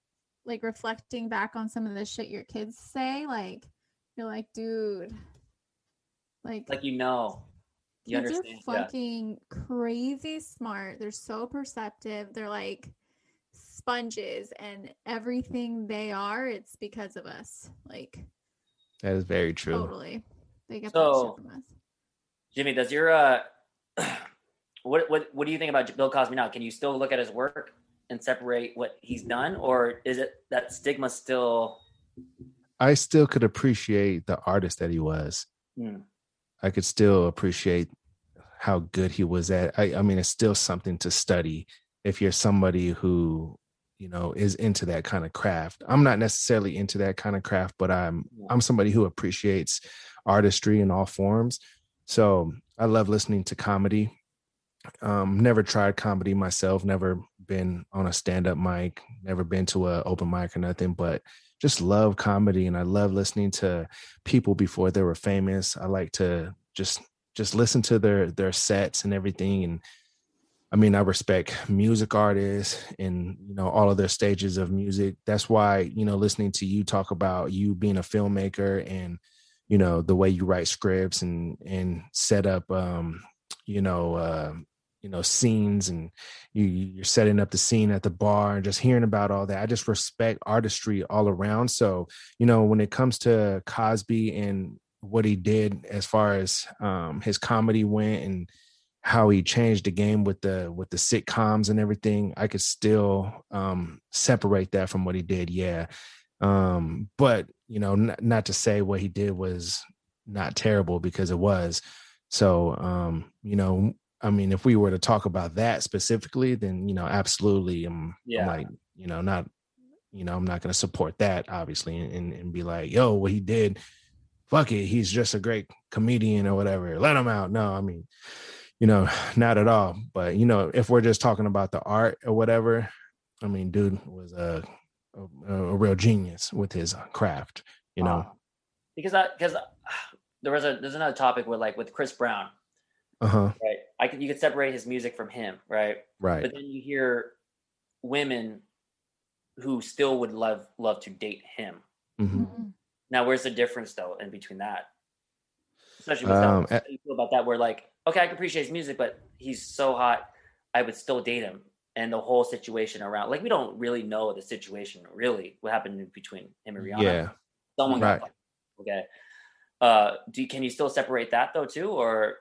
like reflecting back on some of the shit your kids say, like you're like, dude, like like you know, you kids understand. are Yeah. fucking crazy smart. They're so perceptive. They're like sponges and everything they are, it's because of us. Like That is very true. Totally. They get So- that shit from us. Jimmy, does your uh, what what what do you think about Bill Cosby now? Can you still look at his work and separate what he's done, or is it that stigma still? I still could appreciate the artist that he was. Hmm. I could still appreciate how good he was at. I, I mean, it's still something to study if you're somebody who, you know, is into that kind of craft. I'm not necessarily into that kind of craft, but I'm Yeah. I'm somebody who appreciates artistry in all forms. So I love listening to comedy. Um, never tried comedy myself, never been on a stand-up mic, never been to a open mic or nothing, but just love comedy and I love listening to people before they were famous. I like to just just listen to their their sets and everything and I mean I respect music artists and you know all of their stages of music. That's why, you know, listening to you talk about you being a filmmaker and you know the way you write scripts and and set up um you know uh you know scenes and you you're setting up the scene at the bar and just hearing about all that. I just respect artistry all around. So you know when it comes to cosby and what he did as far as um his comedy went and how he changed the game with the with the sitcoms and everything i could still um separate that from what he did. Yeah. Um but you know n- not to say what he did was not terrible because it was. So um you know i mean if we were to talk about that specifically then you know absolutely i'm, Yeah. I'm like you know not you know i'm not going to support that obviously and, and be like yo what he did fuck it he's just a great comedian or whatever let him out. No i mean you know not at all but you know if we're just talking about the art or whatever i mean dude was a a, a real genius with his craft you know? Because I because there was a there's another topic with like with Chris Brown, uh-huh. Right? I could you could separate his music from him, right? right But then you hear women who still would love love to date him. hmm Mhm. Now, where's the difference though in between that? Especially with Um, that, how you feel about that? Where like, okay, I can appreciate his music, but he's so hot, I would still date him. And the whole situation around, like, we don't really know the situation, really, what happened between him and Rihanna. yeah someone right. got fucked. okay. Uh, do can you still separate that though too, or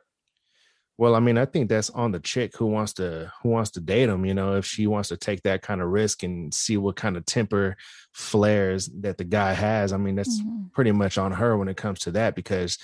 Well, I mean, I think that's on the chick who wants to who wants to date him. You know, if she wants to take that kind of risk and see what kind of temper flares that the guy has, I mean, that's Mhm. pretty much on her when it comes to that because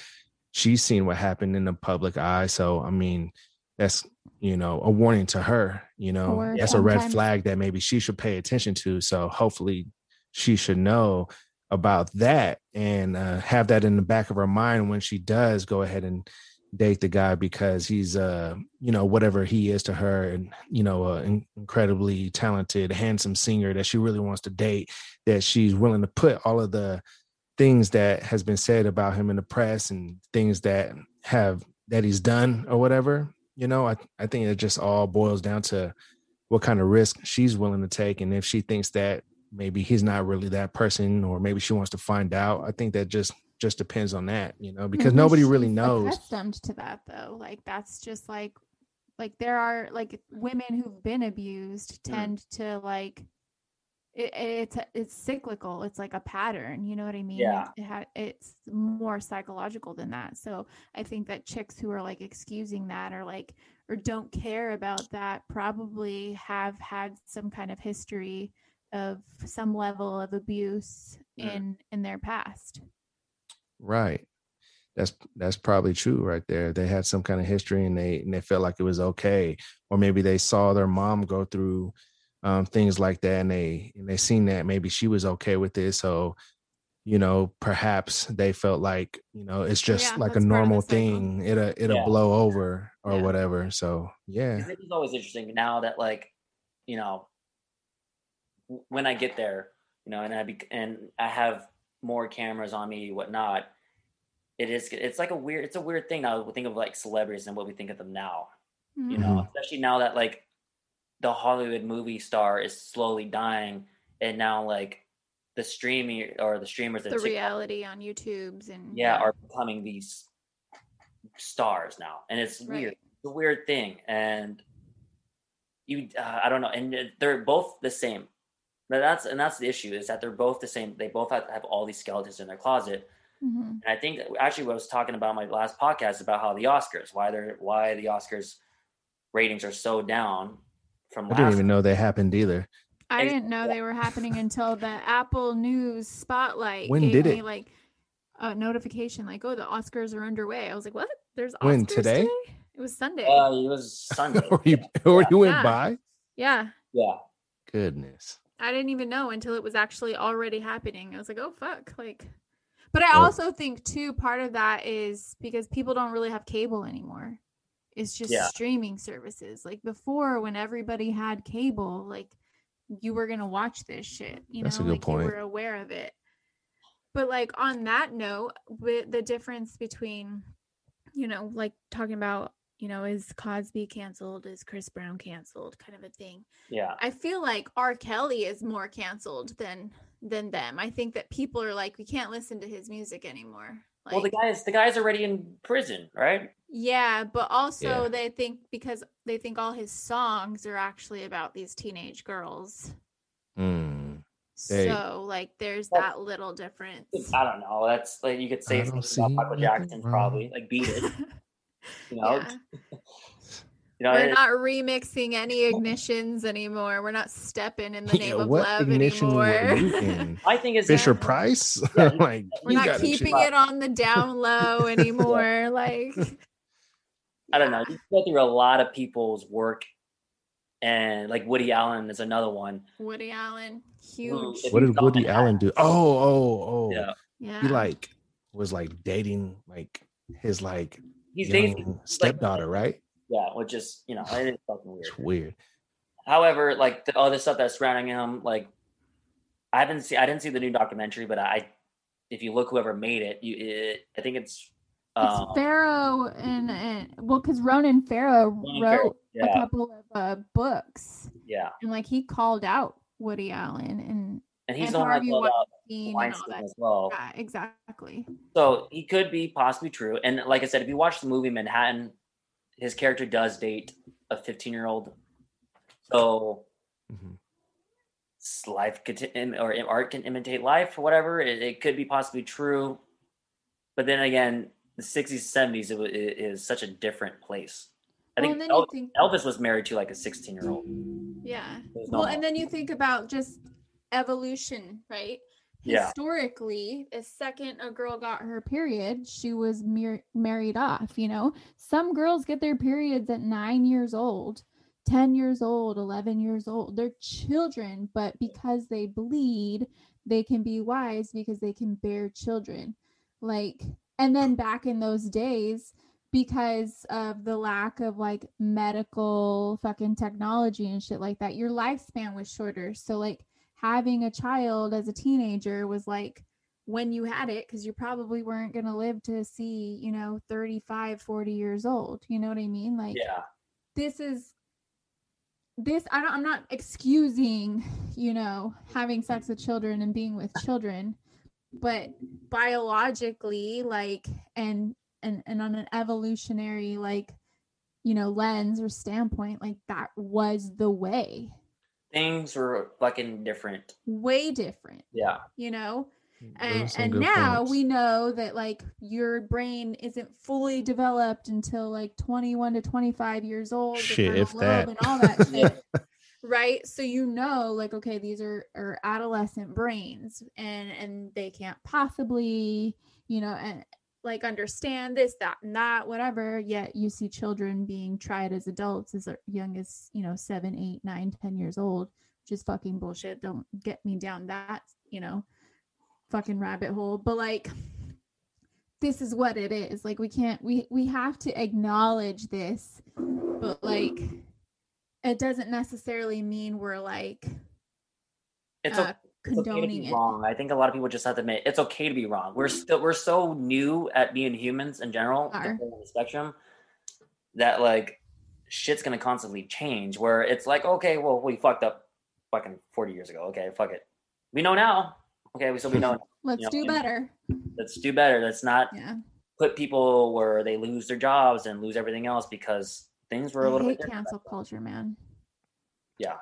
she's seen what happened in the public eye. So, I mean, that's you know a warning to her. You know, Or that's a red flag that maybe she should pay attention to. So, hopefully, she should know about that and uh, have that in the back of her mind when she does go ahead and date the guy because he's uh you know whatever he is to her and you know an incredibly talented handsome singer that she really wants to date that she's willing to put all of the things that has been said about him in the press and things that have that he's done or whatever you know? I i think it just all boils down to what kind of risk she's willing to take. And if she thinks that maybe he's not really that person or maybe she wants to find out i think that just just depends on that you know because nobody really knows accustomed to that though like that's just like like there are like women who've been abused Mm. tend to like it, it's it's cyclical it's like a pattern you know what i mean Yeah. it, it ha- it's more psychological than that so i think that chicks who are like excusing that or like or don't care about that probably have had some kind of history of some level of abuse Mm. in in their past Right. That's that's probably true right there. They had some kind of history and they and they felt like it was okay. Or maybe they saw their mom go through um, things like that and they and they seen that maybe she was okay with it. So, you know, perhaps they felt like, you know, it's just Yeah, like a that's part of the normal thing. It'll it'll Yeah. blow over or Yeah. whatever. So yeah. Because It's always interesting now that like, you know, when I get there, you know, and I be and I have more cameras on me, whatnot. It is. It's like a weird. It's a weird thing now. We think of like celebrities and what we think of them now. You know, Mhm. especially now that like the Hollywood movie star is slowly dying, and now like the streaming or the streamers, the TikTok- reality on YouTube's and yeah, are becoming these stars now, and it's weird. Right. It's a weird thing, and you, uh, I don't know, and they're both the same. But that's and that's the issue is that they're both the same. They both have, have all these skeletons in their closet, Mhm. And I think actually what I was talking about in my last podcast about how the Oscars, why they're why the Oscars ratings are so down from I last didn't even know they happened either. I Ex- didn't know they were happening until the Apple News spotlight When gave did me it? like a notification like, "Oh, the Oscars are underway." I was like, "What? There's Oscars When, today? It was Sunday. Uh, it was Sunday. or you, or you went Yeah. by? yeah. yeah. Goodness. I didn't even know until it was actually already happening. I was like, "Oh fuck!" Like, but I also think too part of that is because people don't really have cable anymore. It's just Yeah. streaming services. Like before, when everybody had cable, like you were gonna watch this shit. You That's a know, good like point. you were aware of it. But like on that note, with the difference between, you know, like talking about, you know, is Cosby canceled? Is Chris Brown canceled? Kind of a thing. Yeah. I feel like R. Kelly is more canceled than than them. I think that people are like, we can't listen to his music anymore. Like, well, the guy's the guy's already in prison, right? yeah, but also Yeah. they think because they think all his songs are actually about these teenage girls. Mm. They- So like, there's Well, that little difference. I don't know. That's like you could say I something about Michael Jackson, probably like beat it. You know, yeah. you know. We're not remixing any oh. ignitions anymore. We're not stepping in the name Yeah, of what love ignition anymore. you? I think it's Fisher that- Price? Yeah, like We're not keeping chill. it on the down low anymore. Like I don't know. You go through a lot of people's work, and like Woody Allen is another one. Woody Allen, mm, huge. if What did Woody Allen do? Oh, oh, oh. Yeah. Yeah. He like was like dating like his like He's young dating, stepdaughter, right? yeah, which is you know it is fucking weird. It's weird. However, like the other stuff that's surrounding him, like I haven't seen, I didn't see the new documentary, but I, if you look whoever made it, you, it, I think it's, It's um, Farrow and, and well, because Ronan Farrow Ronan wrote Farrow, a couple of uh, books, yeah, and like he called out Woody Allen and and he's And the one that Harvey Weinstein and all Weinstein that. as well. Yeah, exactly. So he could be possibly true. And like I said, if you watch the movie Manhattan, his character does date a 15 year old. So Mhm. life could or art can imitate life or whatever. It, it could be possibly true. But then again, the 60s, 70s it, wa- it is such a different place. I Well, think and then you think- Elvis was married to like a 16 year old. Yeah. Well, and then you think about just evolution, right? Yeah. Historically, the second a girl got her period, she was mar- married off. You know, some girls get their periods at nine years old, 10 years old, 11 years old. They're children, but because they bleed, they can be wise because they can bear children. Like, and then back in those days, because of the lack of like medical fucking technology and shit like that, your lifespan was shorter. So, like, having a child as a teenager was like when you had it, because you probably weren't going to live to see, you know, 35, 40 years old. You know what I mean? Like, Yeah. this is this I don't I'm not excusing, you know, having sex with children and being with children, but biologically like and and and on an evolutionary like you know lens or standpoint like that was the way Things were fucking different. way different Yeah. you know mm, and, and now points. we know that like your brain isn't fully developed until like 21 to 25 years old Shit, frontal if that. and all that shit right so you know like okay these are are adolescent brains and and they can't possibly you know and like understand this that and that whatever yet you see children being tried as adults as young as you know seven eight nine ten years old which is fucking bullshit. Don't get me down that you know fucking rabbit hole. But like this is what it is. Like we can't we we have to acknowledge this but like it doesn't necessarily mean we're like It's uh, It's okay to be it wrong. I think a lot of people just have to admit it's okay to be wrong. We're mm-hmm. still we're so new at being humans in general, on the spectrum, that like shit's gonna constantly change. Where it's like, okay, well, we fucked up fucking forty years ago. Okay, fuck it. We know now. Okay, we still we know. let's know, do better Let's do better. Let's not yeah put people where they lose their jobs and lose everything else because things were a i little hate bit cancel culture man Yeah.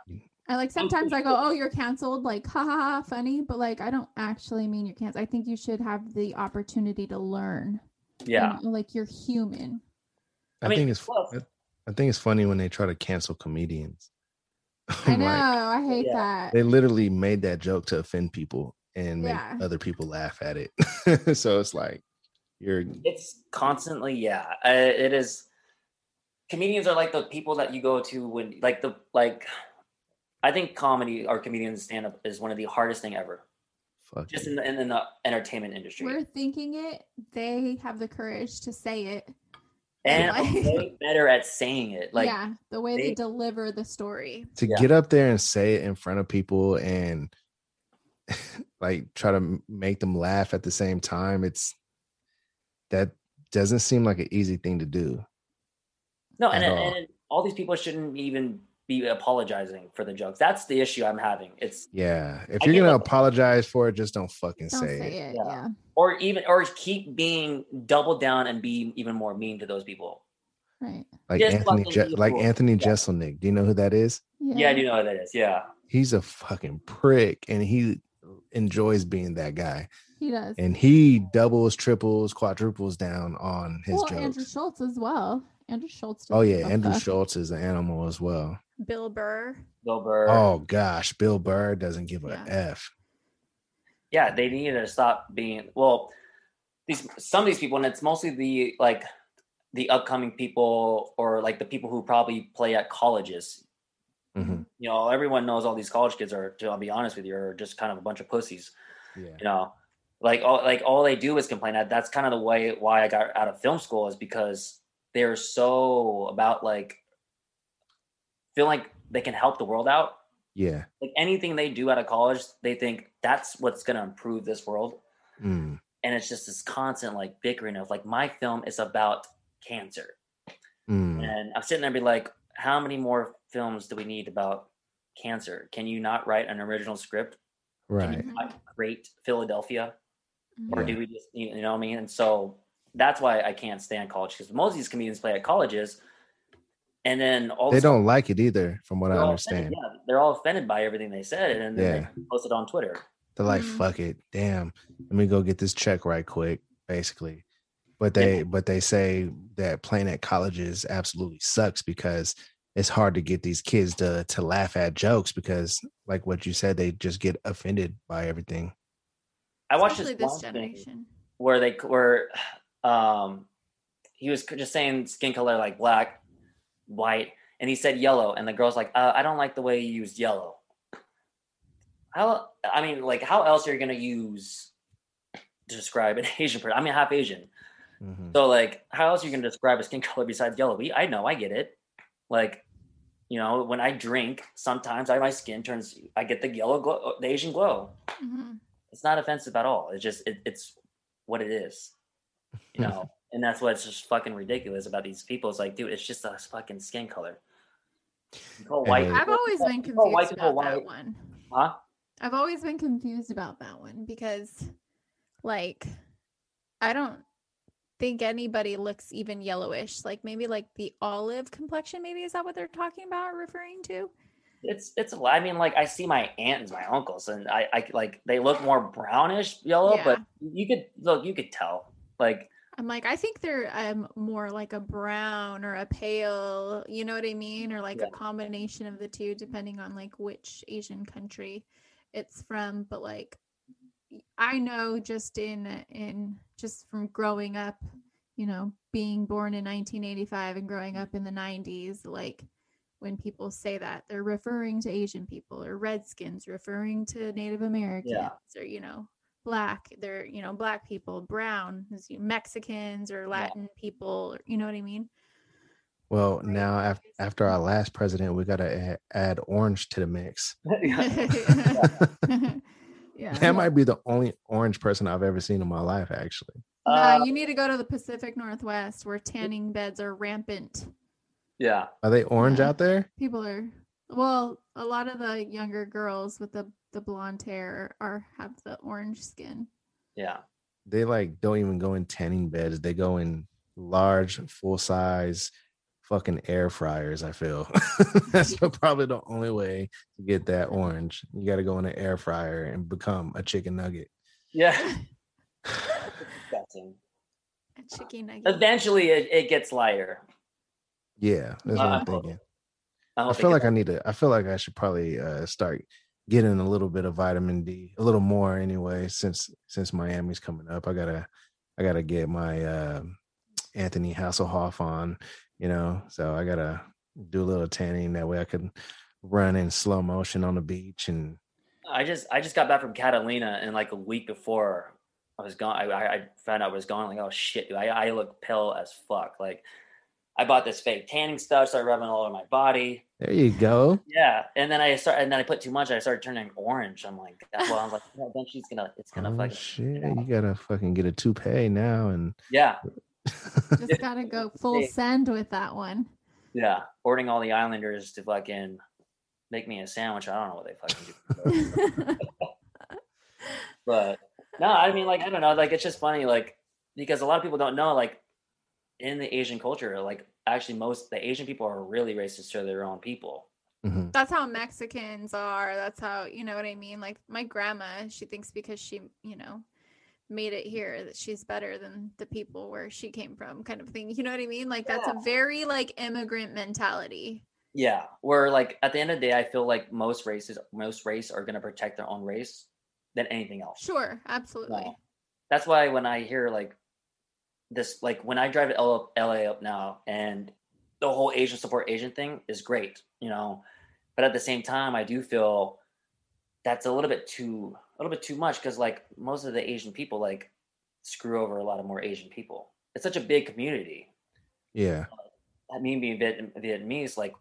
I like sometimes I go, "Oh, you're canceled," like ha ha ha, funny, but like I don't actually mean you're canceled. I think you should have the opportunity to learn. Yeah. know, like you're human. I, I mean, think it's plus- I think it's funny when they try to cancel comedians. I know. Like, I hate Yeah. that. they literally made that joke to offend people and make Yeah. other people laugh at it. so it's like you're It's constantly, yeah. Uh, it is. Comedians are like the people that you go to when, like the like. I think comedy or comedians stand up is one of the hardest thing ever, fuck. just in the, in, the entertainment industry. We're thinking it. They have the courage to say it. and like- are way better at saying it. Like, yeah, the way they, they- deliver the story. to Yeah. get up there and say it in front of people and like try to make them laugh at the same time it's that doesn't seem like an easy thing to do no, and, all. and all these people shouldn't even be apologizing for the jokes. That's the issue I'm having. It's yeah if you're gonna apologize for it just don't fucking Don't say, say, it, it. Yeah. Yeah. or even or keep being double down and be even more mean to those people. Right. like Just anthony fucking Je- like anthony Yeah. jeselnik do you know who that is Yeah. Yeah, I do know what that is. Yeah. he's a fucking prick and he enjoys being that guy He does. and he doubles triples quadruples down on his well, jokes Andrew Schulz as well. Andrew Schulz. oh yeah andrew fuck. schulz is an animal as well Bill Burr. Bill Burr. Oh gosh, Bill Burr doesn't give a Yeah. f. yeah, they need to stop being well. These some of these people, and it's mostly the like the upcoming people or like the people who probably play at colleges. Mhm. You know, everyone knows all these college kids are. To I'll be honest with you, are just kind of a bunch of pussies. Yeah. You know, like all like all they do is complain. That that's kind of the way why I got out of film school is because they're so about like feel like they can help the world out Yeah. like anything they do out of college, they think that's what's going to improve this world. Mm. And it's just this constant like bickering of like, my film is about cancer. Mm. And I'm sitting there and be like, how many more films do we need about cancer? Can you not write an original script? Can Right. you not create Philadelphia? Or do we just, you know what I mean? And so that's why I can't stand college because most of these comedians play at colleges. And then all They of don't like it either, from what I they're offended. understand. Yeah, they're all offended by everything they said, and then Yeah. they post it on Twitter. They're like, Mhm. fuck it. Damn. Let me go get this check right quick, basically. But they Yeah. but they say that playing at colleges absolutely sucks because it's hard to get these kids to to laugh at jokes because like what you said, they just get offended by everything. I watched Especially this, this one thing generation. where they were, um, he was just saying skin color like black, white, and he said yellow, and the girl's like, uh, I don't like the way you used yellow. How I mean, like, how else are you gonna use to describe an Asian person? I mean, half Asian. Mhm. So like, how else are you gonna describe a skin color besides yellow? We, I know, I get it. Like, you know, when I drink, sometimes I my skin turns, I get the yellow glow, the Asian glow. Mhm. It's not offensive at all. It's just it, it's what it is, you know. and that's what's just fucking ridiculous about these people. It's like, dude, it's just a fucking skin color. You call white. I've people- always been you call white confused people about that one. Huh? I've always been confused about that one because, like, I don't think anybody looks even yellowish. Like maybe like the olive complexion. Maybe is that what they're talking about, or referring to? It's it's. a lot. I mean, like I see my aunt and my uncles, and I I like they look more brownish yellow, Yeah. but you could look, you could tell. Like I'm like, I think they're um more like a brown or a pale, you know what I mean? Or like Yeah. a combination of the two, depending on like which Asian country it's from. But like I know just in in just from growing up, you know, being born in 1985 and growing up in the 90s, like when people say that, they're referring to Asian people or Redskins, referring to Native Americans or, you know, black they're you know black people brown is, you know, mexicans or latin people you know what i mean Well, now after after our last president, we gotta add, add orange to the mix. yeah That might be the only orange person I've ever seen in my life, actually. no, Uh, you need to go to the pacific northwest where tanning beds are rampant yeah, Are they orange Yeah. out there? people are well a lot of the younger girls with the the blonde hair are have the orange skin yeah. They like don't even go in tanning beds. They go in large, full size, fucking air fryers. I feel that's probably the only way to get that orange. You got to go in an air fryer and become a chicken nugget. Yeah. A chicken nugget. Eventually, it, it gets lighter. Yeah, that's what Uh, I'm thinking. I, I feel like I need to. I feel like I should probably uh, start getting a little bit of vitamin D, a little more anyway. Since since Miami's coming up, I gotta I gotta get my uh, Anthony Hasselhoff on. You know, so I gotta do a little tanning. That way, I can run in slow motion on the beach and I just I just got back from Catalina, and like a week before I was gone, I, I I found out I was gone. Like, oh shit, dude, I I look pale as fuck. Like, I bought this fake tanning stuff, started rubbing all over my body. there you go. Yeah, and then I start, and then I put too much. I started turning orange. I'm like, well, I was like, yeah, eventually it's gonna, it's gonna Oh fucking, shit! You gotta fucking get a toupee now and yeah, Just gotta go full send with that one. yeah. Ordering all the Islanders to fucking make me a sandwich. I don't know what they fucking do. but no, I mean, like, I don't know. Like, it's just funny, like, because a lot of people don't know, like, in the Asian culture, like, actually, most the Asian people are really racist to their own people. Mhm. That's how Mexicans are. That's how, you know what I mean? Like my grandma, she thinks because she, you know, made it here that she's better than the people where she came from, kind of thing. You know what I mean? Like that's a very like immigrant mentality. Yeah, where like at the end of the day, I feel like most races, most race are gonna protect their own race than anything else. Sure, absolutely. No. That's why when I hear like this, like when I drive to L- LA up now, and the whole Asian support Asian thing is great, you know, but at the same time, I do feel that's a little bit too, a little bit too much because like most of the Asian people like screw over a lot of more Asian people. It's such a big community. Yeah. I mean, being Vietnamese, like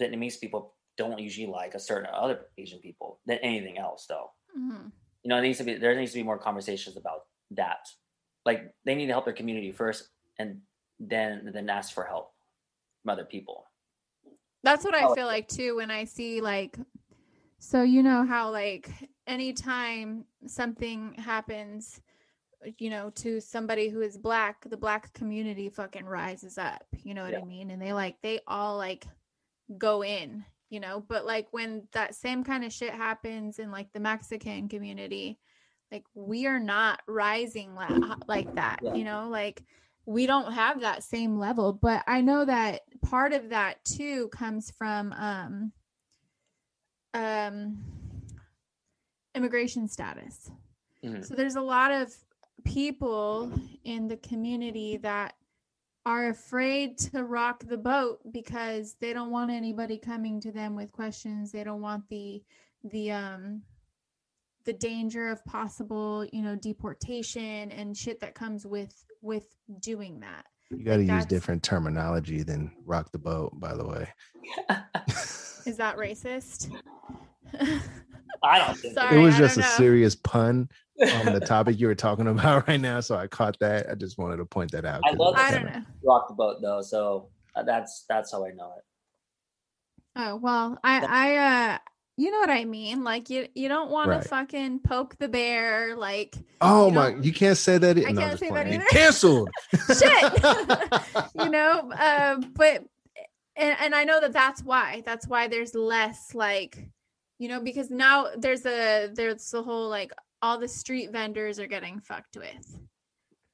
Vietnamese people don't usually like a certain other Asian people than anything else, though Mhm. you know, it needs to be there needs to be more conversations about that. Like they need to help their community first, and then then ask for help from other people. That's what I feel like too when I see like so you know how like anytime something happens you know to somebody who is black the black community fucking rises up you know what i mean? And they like they all like go in you know? But like when that same kind of shit happens in like the mexican community like we are not rising la- like that Yeah. you know like we don't have that same level but i know that part of that too comes from um um immigration status Mhm. so there's a lot of people in the community that are afraid to rock the boat because they don't want anybody coming to them with questions they don't want the the um the danger of possible you know deportation and shit that comes with with doing that You got to use different terminology than rock the boat. By the way. is that racist I don't think Sorry. it was I just a know. serious pun on the topic you were talking about right now, so I caught that. I just wanted to point that out. I 'cause love i don't know rock the boat though, so uh, that's that's how I know it. Oh well, I I uh you know what I mean? Like you you don't want Right. to fucking poke the bear like Oh You my! You can't say that. I no, can't say that either. Canceled. Shit. you know uh but and, and I know that that's why. That's why there's less like you know because now there's a there's the whole like all the street vendors are getting fucked with.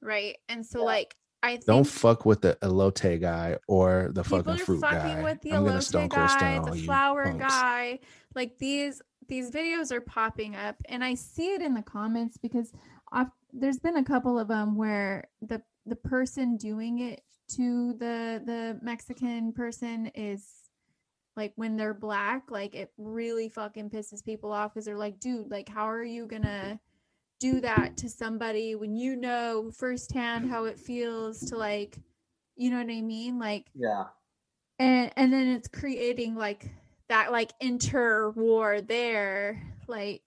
Right? And so Yeah. like I think Don't fuck with the elote guy or the fucking fruit fucking guy. with the I'm gonna elote stone guy, the flower guy. Like these these videos are popping up, and I see it in the comments because I've, there's been a couple of them where the the person doing it to the the Mexican person is like when they're black, like it really fucking pisses people off because they're like, dude, like how are you gonna do that to somebody when you know firsthand how it feels to like you know what I mean? Like Yeah, and and then it's creating like that like inter war there like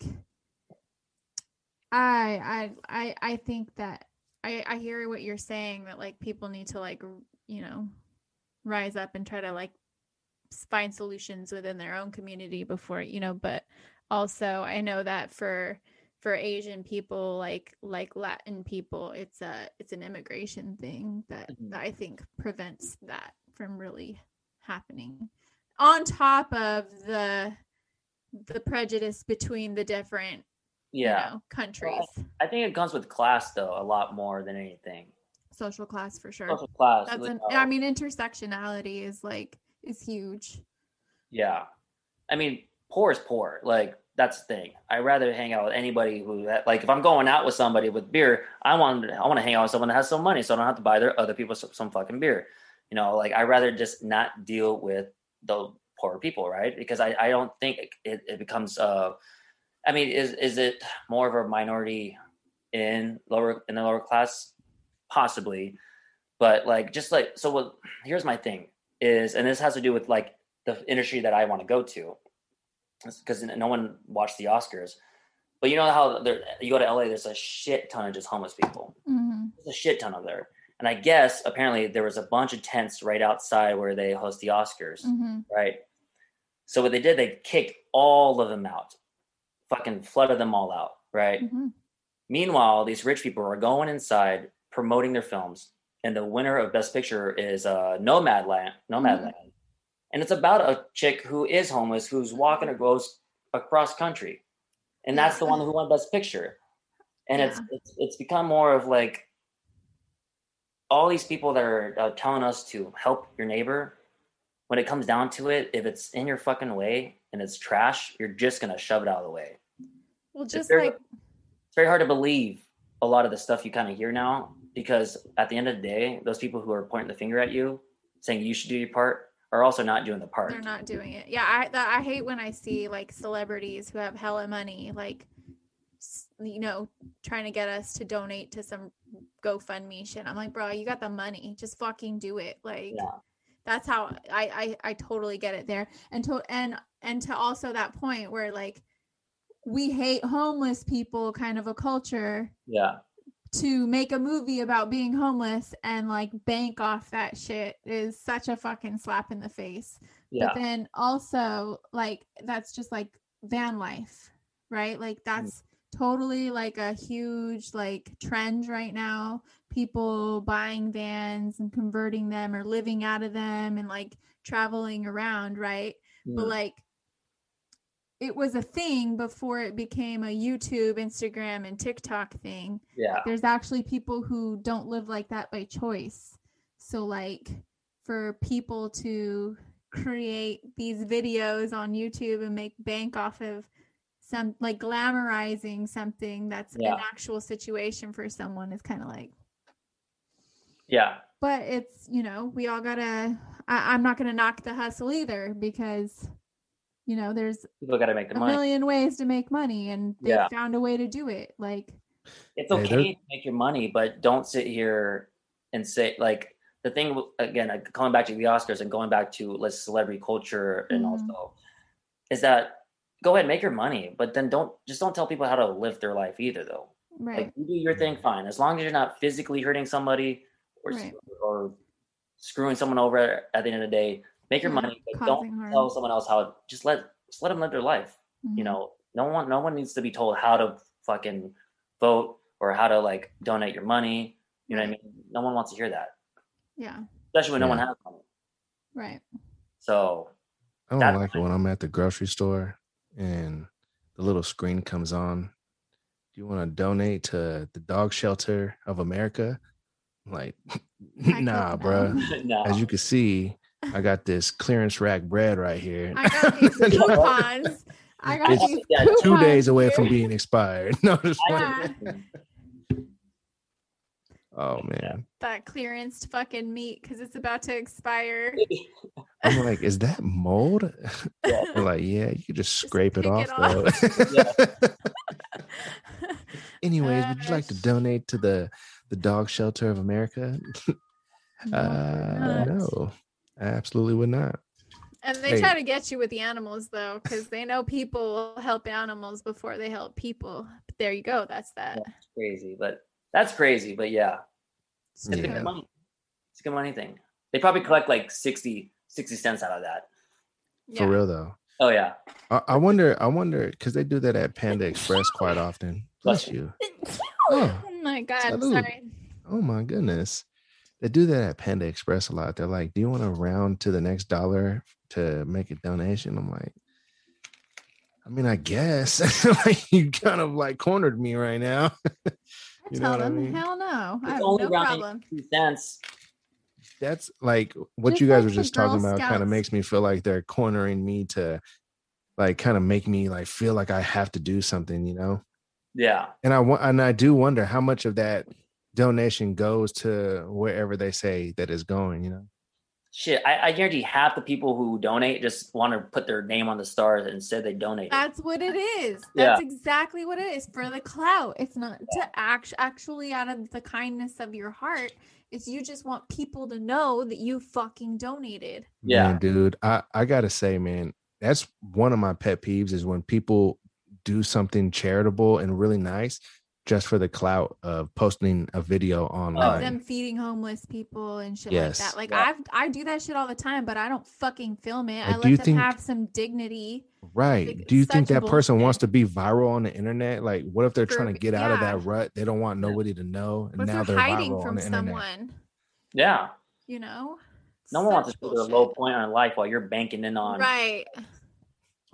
I, I i i think that i i hear what you're saying that like people need to like you know rise up and try to like find solutions within their own community before you know but also i know that for for asian people like like latin people it's a it's an immigration thing that, Mhm. that i think prevents that from really happening. On top of the the prejudice between the different Yeah. you know, countries, I think it comes with class though, a lot more than anything. social class for sure. Social class. That's an. Uh, I mean, intersectionality is like is huge. Yeah. I mean, poor is poor. Like that's the thing. I rather hang out with anybody who like if I'm going out with somebody with beer, I want I want to hang out with someone that has some money, so I don't have to buy their other people some, some fucking beer. You know, like I rather just not deal with the poor people, right? Because I I don't think it, it becomes uh I mean, is is it more of a minority in lower in the lower class? Possibly. But like just like so what here's my thing is and this has to do with like the industry that I want to go to because no one watched the Oscars. But you know how there, you go to LA, there's a shit ton of just homeless people. Mhm. There's a shit ton of there. And I guess apparently there was a bunch of tents right outside where they host the Oscars, Mhm. right? So what they did, they kicked all of them out, fucking flooded them all out, right? Mhm. Meanwhile, these rich people are going inside promoting their films, and the winner of Best Picture is uh, Nomadland. Nomadland, and it's about a chick who is homeless who's walking or goes across country, and that's the one who won Best Picture. And it's, it's it's become more of like all these people that are uh, telling us to help your neighbor. When it comes down to it, if it's in your fucking way and it's trash, you're just gonna shove it out of the way Well, just very- like it's very hard to believe a lot of the stuff you kind of hear now because at the end of the day, those people who are pointing the finger at you, saying you should do your part, are also not doing the part. they're not doing it. Yeah, I that, I hate when I see like celebrities who have hella money, like you know, trying to get us to donate to some GoFundMe shit. I'm like, bro, you got the money, just fucking do it. Like Yeah. that's how I, I I totally get it there. And to and and to also that point where like we hate homeless people kind of a culture Yeah, to make a movie about being homeless and like bank off that shit is such a fucking slap in the face. yeah, But then also like that's just like van life, right? Like mm. that's totally like a huge like trend right now. People buying vans and converting them or living out of them and like traveling around, right? But Mm. like it was a thing before it became a YouTube, Instagram, and TikTok thing yeah, there's actually people who don't live like that by choice. So like for people to create these videos on YouTube and make bank off of some like glamorizing something that's Yeah. an actual situation for someone is kind of like yeah, but it's you know we all gotta I, i'm not gonna knock the hustle either because you know there's people got to make the a money. million ways to make money and they Yeah. found a way to do it like It's okay there- to make your money, but don't sit here and say like the thing again. uh, Coming back to the Oscars and going back to let's celebrity culture and Mhm. also is that go ahead make your money, but then don't just don't tell people how to live their life either though. right Like you do your thing fine, as long as you're not physically hurting somebody or Right. or screwing someone over at the end of the day. Make your Yeah, money, but don't harm. tell someone else how. Just let just let them live their life. Mhm. You know, no one no one needs to be told how to fucking vote or how to like donate your money. You know what I mean? No one wants to hear that, yeah especially when no one has money. right So I don't like it when I'm at the grocery store and the little screen comes on. Do you want to donate to the dog shelter of America? I'm like, Heck nah, bro. bruh. no, As you can see, I got this clearance rack bread right here. I got these coupons. I got It's these yeah, coupons. Two days away from being expired. No, just I- oh man. that clearance fucking meat because it's about to expire. I'm like, is that mold? Yeah. They're like, yeah, you could just scrape it off it though. Anyways, would you like to donate to the the dog shelter of America? No, uh not. no, I absolutely would not. And they Hey. try to get you with the animals though, because they know people help animals before they help people. But there you go. That's that. crazy, but that's crazy. But yeah, it's a Yeah. good money. It's a good money thing. They probably collect like 60, 60 cents out of that. For real though. Oh yeah, I, I wonder. I wonder because they do that at Panda Express quite often. Bless Bless you. Oh Oh, my god. salute. Sorry. oh my goodness. they do that at Panda Express a lot. They're like, "Do you want to round to the next dollar to make a donation?" I'm like, I mean, I guess like you kind of like cornered me right now. I You tell what I them, mean? hell no. I have only no rounding problem. two cents. That's like what Just you guys like were just talking Girl about. Kind of makes me feel like they're cornering me to, like, kind of make me like feel like I have to do something, you know. Yeah. And I want, and I do wonder how much of that donation goes to wherever they say that it's going. You know. Shit, I, I guarantee half the people who donate just want to put their name on the stars and said they donate. That's what it is. Yeah. That's exactly what it is for the clout. It's not to act actually out of the kindness of your heart. It's you just want people to know that you fucking donated. Yeah. Man, dude, I I gotta say, man, that's one of my pet peeves is when people do something charitable and really nice just for the clout of posting a video online. Of online. them feeding homeless people and shit Yes. like that. Like Yeah. I've I do that shit all the time, but I don't fucking film it. I Like, let do you them think- have some dignity. Right. Like, Do you think such that person wants to be viral on the internet? Like, what if they're trying to For- get out of that rut? They don't want nobody to know, and What if now they're they're hiding viral on from the internet. someone? yeah. You know? No one wants to Such see their bullshit. low point in life while you're banking in on. Right.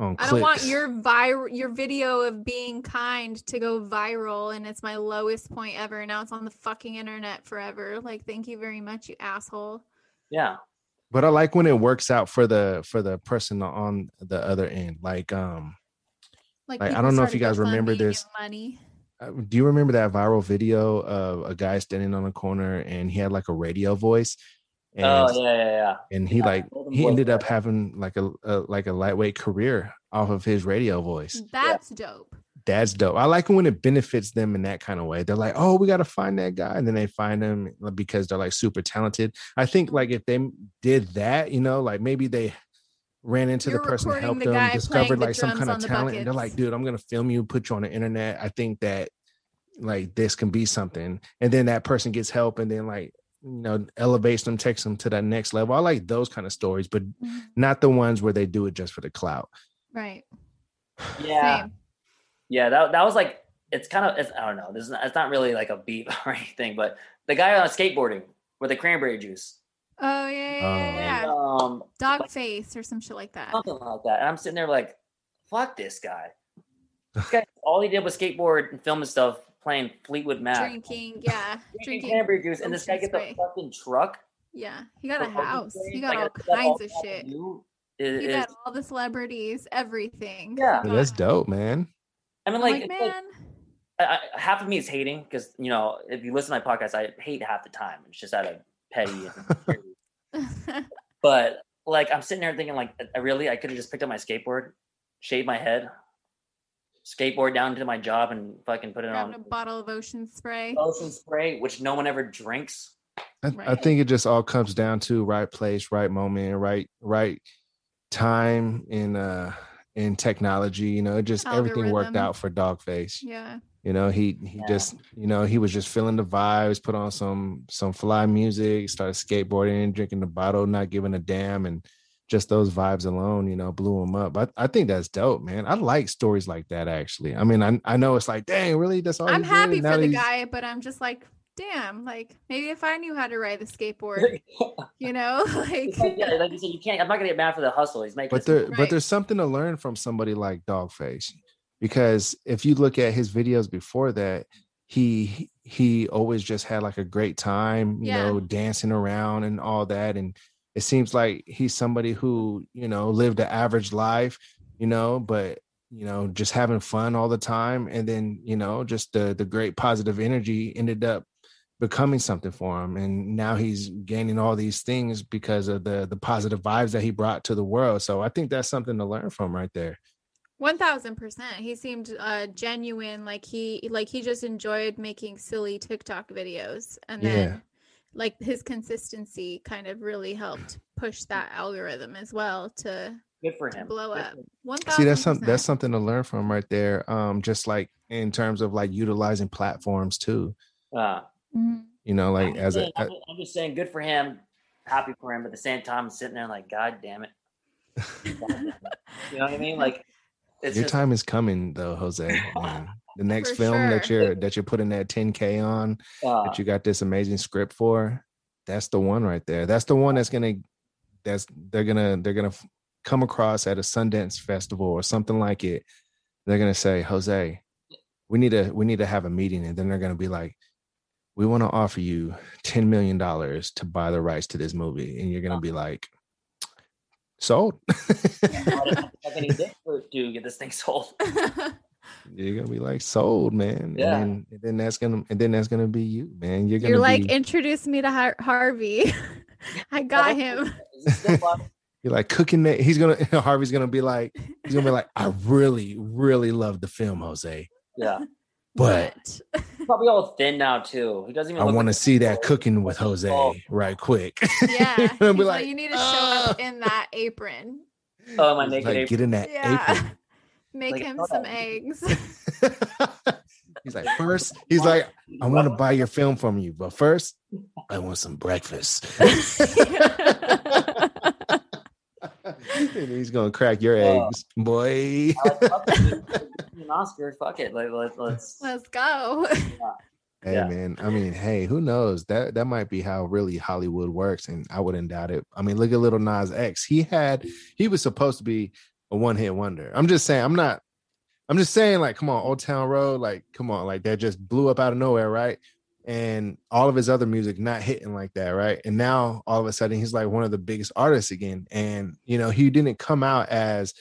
On I don't want your viral your video of being kind to go viral and it's my lowest point ever. Now it's on the fucking internet forever. Like, thank you very much, you asshole. Yeah. but I like when it works out for the for the person on the other end. Like, um, Like, Like, I don't know if you guys remember this. Money. uh, do you remember that viral video of a guy standing on a corner and he had like a radio voice? And, Oh yeah, yeah, yeah. and he Yeah, like he ended up having like a, a like a lightweight career off of his radio voice. That's dope. That's dope. I like when it benefits them in that kind of way. They're like, oh, we got to find that guy. And then they find him because they're like super talented. I think mm-hmm. like if they did that, you know, like maybe they ran into You're the person, recording helped the them, discovered the like some kind on of the talent. And they're like, dude, I'm going to film you, put you on the internet. I think that like this can be something. And then that person gets help and then like, you know, elevates them, takes them to that next level. I like those kind of stories, but Mhm. not the ones where they do it just for the clout. Right. Yeah. Same. Yeah, that that was like it's kind of it's, I don't know. This is not, it's not really like a beat or anything, but the guy on skateboarding with the cranberry juice, Oh yeah, yeah, yeah, Oh. yeah. um, Dog face or some shit like that. something like that. And I'm sitting there like, fuck this guy. This guy, all he did was skateboard and film and stuff, playing Fleetwood Mac, Drinking, yeah. drinking Drinking. cranberry juice, and this guy gets spray. a fucking truck. Yeah. He got a house. spray. He got Like, all that's all kinds of he has to shit. do is- He got all the celebrities, everything. Yeah. Yeah, that's dope, man. I mean, like, like, it's like- man. I, I, half of me is hating because you know if you listen to my podcast, I hate half the time. It's just out of petty. But like I'm sitting there thinking, like, I really, I could have just picked up my skateboard, shaved my head, skateboard down to my job, and fucking put it Grabbed a bottle of ocean spray. ocean spray, which no one ever drinks. I, I think it just all comes down to right place, right moment, right right time in uh in technology. You know, it just everything worked out for Dogface. Yeah. You know, he he Yeah. just you know he was just feeling the vibes, put on some some fly music, started skateboarding, drinking the bottle, not giving a damn, and just those vibes alone, you know, blew him up. I, I think that's dope, man. I like stories like that actually. I mean, I I know it's like, dang, really? That's all he I'm happy Now for the he's- guy, but I'm just like, damn, like maybe if I knew how to ride the skateboard, you know, like It's yeah, like you said, you can't. I'm not gonna get mad for the hustle. He's making. but there money. but there's something to learn from somebody like dogface because if you look at his videos before that he he always just had like a great time you Yeah. know dancing around and all that and it seems like he's somebody who you know lived an average life you know but you know just having fun all the time and then you know just the the great positive energy ended up becoming something for him and now he's gaining all these things because of the the positive vibes that he brought to the world so i think that's something to learn from right there one thousand percent. He seemed uh genuine, like he like he just enjoyed making silly TikTok videos, and Yeah. Then like his consistency kind of really helped push that algorithm as well to good for him. blow Good up. for him. One see that's something that's something to learn from right there um just like in terms of like utilizing platforms too Uh, Mhm. you know I'm like as a saying- I'm, just, I'm just saying, good for him. Happy for him, but at the same time, I'm sitting there like, God damn it. God damn it. You know what I mean? Like, it's your just, time is coming though jose man. the next For film that you're that you're putting that 10k on uh, that you got this amazing script for that's the one right there. That's the one that's gonna that's they're gonna they're gonna come across at a Sundance festival or something like it. They're gonna say, Jose, we need to we need to have a meeting, and then they're gonna be like, we want to offer you ten million dollars to buy the rights to this movie, and you're gonna be like, sold. How can he dick for- to get this thing sold? you're gonna be like sold, man. Yeah. And, then, and then that's gonna and then that's gonna be you, man. You're gonna You're like, be, introduce me to Har- Harvey. I got him. Is it still fun? you're like cooking that. He's gonna Harvey's gonna be like, he's gonna be like, I really, really love the film, Jose. Yeah. But He's probably all thin now too. He doesn't even. I want to like see that old. cooking with Oh. Jose right quick. Yeah. You're be He's like, you need to show up in that apron. Oh, my He's naked like, apron. get in that Yeah. Make Like, him hold some eggs. he's like, first, he's like, I want to buy your film from you, but first, I want some breakfast. he's gonna crack your Oh. eggs, boy. I fuck it, dude. An Oscar, fuck it. Like, let, let's. Let's go. Hey Yeah. man, I mean, hey, who knows? That that might be how really Hollywood works, and I wouldn't doubt it. I mean, look at Little Nas X. He had he was supposed to be a one hit wonder. I'm just saying, I'm not. I'm just saying, like, come on, Old Town Road, like, come on, like that just blew up out of nowhere, right? And all of his other music not hitting like that, right? And now all of a sudden he's like one of the biggest artists again. And you know, he didn't come out as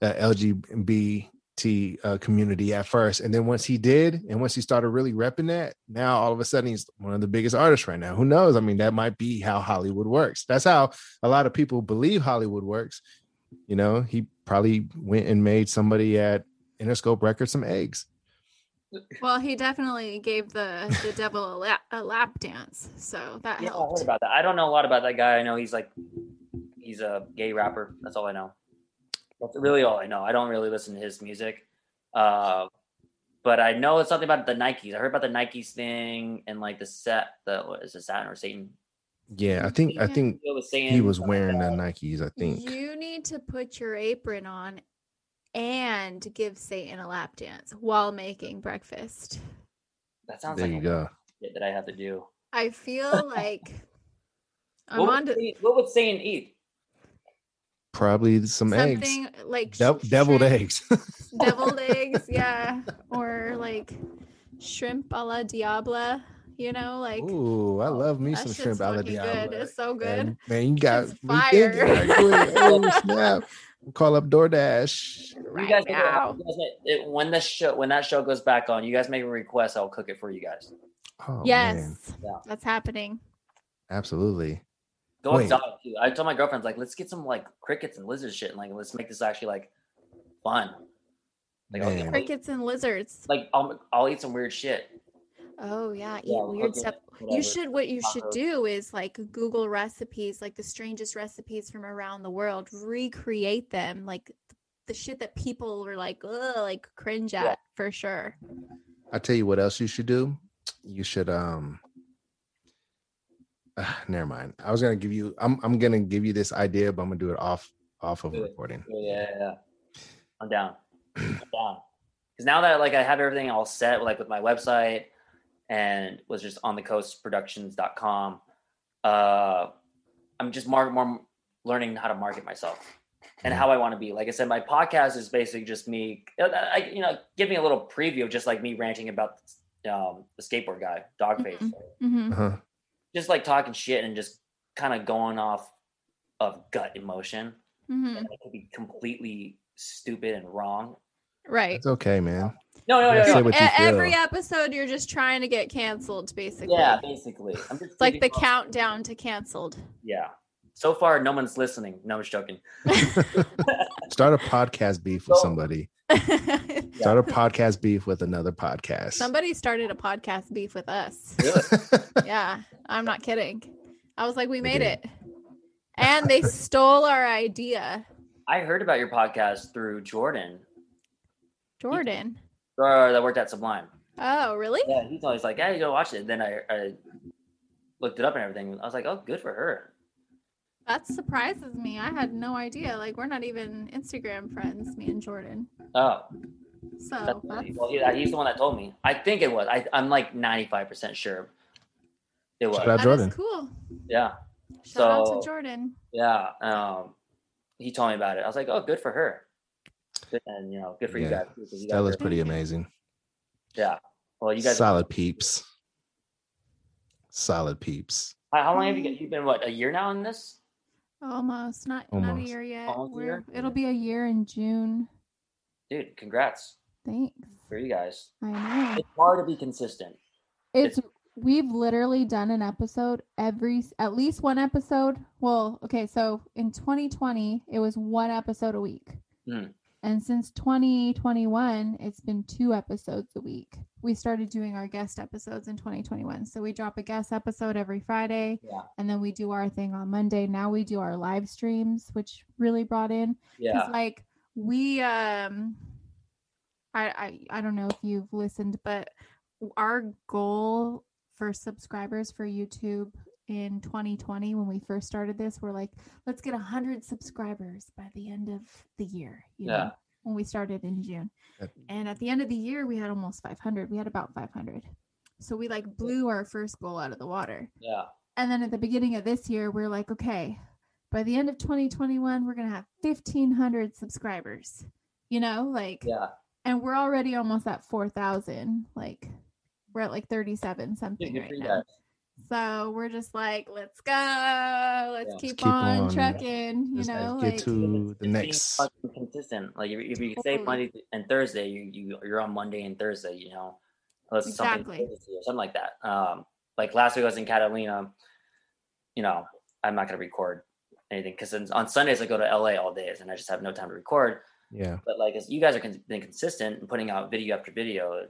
a LGBT uh, community at first, and then once he did, and once he started really repping that, now all of a sudden he's one of the biggest artists right now. Who knows? I mean, that might be how Hollywood works. That's how a lot of people believe Hollywood works. You know, he probably went and made somebody at Interscope Records some eggs. well, he definitely gave the the devil a lap, a lap dance, so that Yeah, I heard helped. about that. I don't know a lot about that guy. I know he's like, he's a gay rapper. That's all I know. That's really all I know. I don't really listen to his music. Uh, but I know it's something about the Nikes. I heard about the Nikes thing and like the set, the what is it Saturn or Satan? Yeah, I think I think It was saying he was wearing the Nikes. I think. You need to put your apron on and give Satan a lap dance while making breakfast. That sounds There like you a go. that I have to do. I feel like I'm What on would, to Satan- what would Satan eat? Probably some eggs, something like Dev- sh- deviled shrimp- eggs. deviled eggs, yeah, or like shrimp a la diabla. You know, like Ooh, I oh, love me some shrimp a la Diablo. good. It's so good. And, man, you got me fire. right. Oh snap! Call up DoorDash. You right guys, now. you guys it, when the show when that show goes back on, you guys make a request. I'll cook it for you guys. Oh, yes, man. Yeah. that's happening. absolutely. Go Wait. exotic too. I told my girlfriends like, let's get some like crickets and lizard shit, and like let's make this actually like fun. Like, I'll get, Man. Crickets and lizards. like I'll I'll eat some weird shit. Oh yeah, eat Yeah, weird stuff. whatever. You should what you should do is like Google recipes, like the strangest recipes from around the world, recreate them, like the shit that people were like, Ugh, like cringe at Yeah. for sure. I tell you what else you should do. You should um. ah, never mind. I was gonna give you. I'm I'm gonna give you this idea, but I'm gonna do it off off of Do recording. Yeah, yeah, yeah. I'm down. I'm down. Because now that like I have everything all set, like with my website and was just on the coastproductions.com, uh, I'm just more more learning how to market myself and how I want to be. Like I said, my podcast is basically just me. uh, I, you know, give me a little preview of just like me ranting about um, the skateboard guy, Dogface. Mhm. hmm Uh-huh. Just like talking shit and just kind of going off of gut emotion. hmm And it could be completely stupid and wrong. Right. It's okay, man. No, no, no, no. what you every feel. episode, you're just trying to get canceled, basically. Yeah, basically. I'm just It's like the thinking- countdown to canceled. Yeah. So far, no one's listening. No, I'm just joking. Start a podcast beef with So- somebody. Start a podcast beef with another podcast. Somebody started a podcast beef with us. Yeah, I'm not kidding. I was like, we made it. And they stole our idea. I heard about your podcast through Jordan, Jordan. Or that worked at Sublime. Oh, really? Yeah, he's always like, "Yeah, you go watch it." then I, I looked it up and everything. I was like, "Oh, good for her." That surprises me. I had no idea. Like, we're not even Instagram friends, me and Jordan. Oh, So that's, that's, well, he, he's the one that told me. I think it was. I, I'm like 95 percent sure It was. Shout out That is Jordan. cool. Yeah. Shout out to Jordan. Yeah. Um, he told me about it. I was like, oh, good for her. Good- And you know, good for you Yeah. guys. too, 'cause you guys Stella's are- pretty amazing. Yeah. Well, you guys. Solid peeps. Solid peeps. How, how long have you got? You've been what a year now in this? Almost not not a year yet. Almost a We're, year? It'll be a year in June. Dude, congrats Thanks. for you guys. I know. It's hard to be consistent. It's we've literally done an episode every at least one episode. Well, okay, so in 2020 it was one episode a week. Hmm. And since 2021, it's been two episodes a week. We started doing our guest episodes in 2021. So we drop a guest episode every Friday Yeah. and then we do our thing on Monday. Now we do our live streams, which really brought in Yeah. like we um I, I i don't know if you've listened but our goal for subscribers for youtube in 2020 when we first started this we're like let's get 100 subscribers by the end of the year you Yeah. know when we started in june That- and at the end of the year we had almost 500 we had about 500 so we like blew our first goal out of the water Yeah. and then at the beginning of this year, we're like, okay, by the end of 2021, we're going to have 1,500 subscribers, you know, like, Yeah. and we're already almost at 4,000. Like, we're at like 37 something good right now. guys. So we're just like, let's go. Let's Yeah. keep, keep on, on. trucking, you Just know, get like, to the next. consistent. Like if, if you say Monday and Thursday, you you you're on Monday and Thursday. You know, unless it's something or something like that. Um, like last week I was in Catalina. You know, I'm not gonna record anything because on Sundays I go to LA all days and I just have no time to record. Yeah. But like, as you guys are con- been consistent and putting out video after video,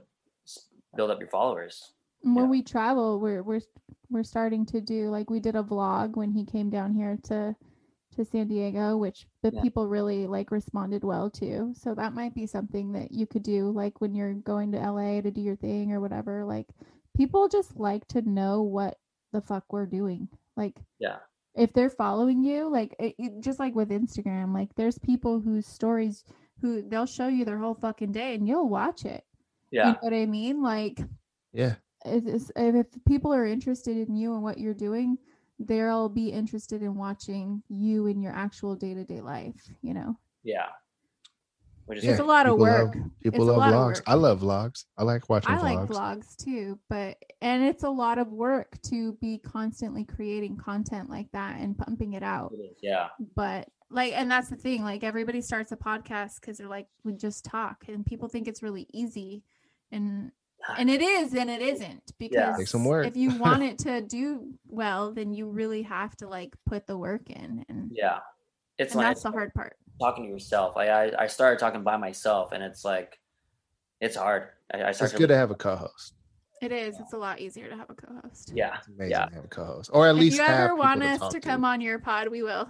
build up your followers. And when Yeah. we travel we're we're we're starting to do like we did a vlog when he came down here to to San Diego which the Yeah. people really like responded well to so that might be something that you could do like when you're going to LA to do your thing or whatever like people just like to know what the fuck we're doing like Yeah. if they're following you like it, it- just like with Instagram like there's people whose stories who they'll show you their whole fucking day and you'll watch it you Yeah. know what I mean like Yeah. If, if if people are interested in you and what you're doing, they'll be interested in watching you in your actual day to day life. You know, Yeah. Which is Yeah. it's a lot of people love- work. People It's love vlogs. I love vlogs. I like watching I vlogs. like vlogs too, but and it's a lot of work to be constantly creating content like that and pumping it out. it is, yeah. But like, and that's the thing. Like, everybody starts a podcast because they're like, we just talk, and people think it's really easy, and and it is, and it isn't because Take some work. if you want it to do well, then you really have to like put the work in, and Yeah. It's and like that's the hard part. talking to yourself. I, I I started talking by myself, and it's like, it's hard. I, I It's started. good to have a co-host. It is. It's a lot easier to have a co-host. Yeah. It's amazing Yeah. to have a co-host, or at If least you ever people want us talk to come on your pod, we will.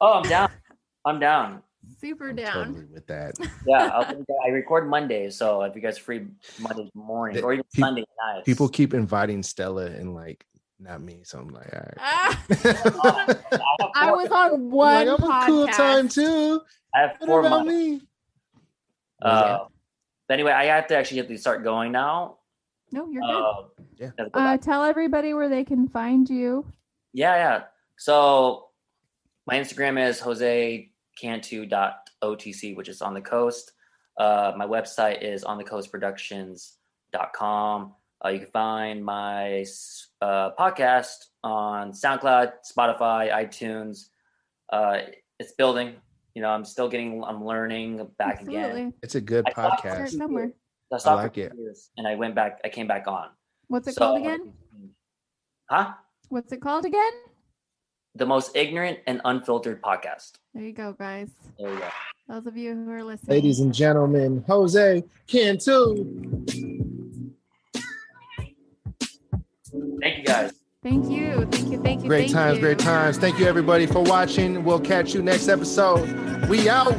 Oh, I'm down. I'm down. Super I'm down. Totally with that. Yeah, I'll, I record Mondays, so if you guys are free Monday morning The- or even peop- Sunday nights, People keep inviting Stella and like not me, so I'm like, all right. Ah, I have I four- was on one like, I'm podcast. a cool time too. I have What four about months. me? Uh, but anyway, I have to actually have to start going now. No, you're good. Uh, Yeah. go Uh, tell everybody where they can find you. yeah, yeah. So my Instagram is josecantu.otc, which is on the coast. Uh, my website is onthecoastproductions.com. Uh, you can find my uh, podcast on SoundCloud, Spotify, iTunes. Uh, it's building. You know, I'm still getting, I'm learning back again. It's a good I thought- podcast. somewhere. I stopped like it. years, and I went back. I came back on. What's it So- called again? Huh? What's it called again? The most ignorant and unfiltered podcast. There you go, guys. There you go. Those of you who are listening. Ladies and gentlemen, Jose Cantu. Thank you guys. Thank you. Thank you. Thank you. Great thank times, you. great times. Thank you everybody for watching. We'll catch you next episode. We out.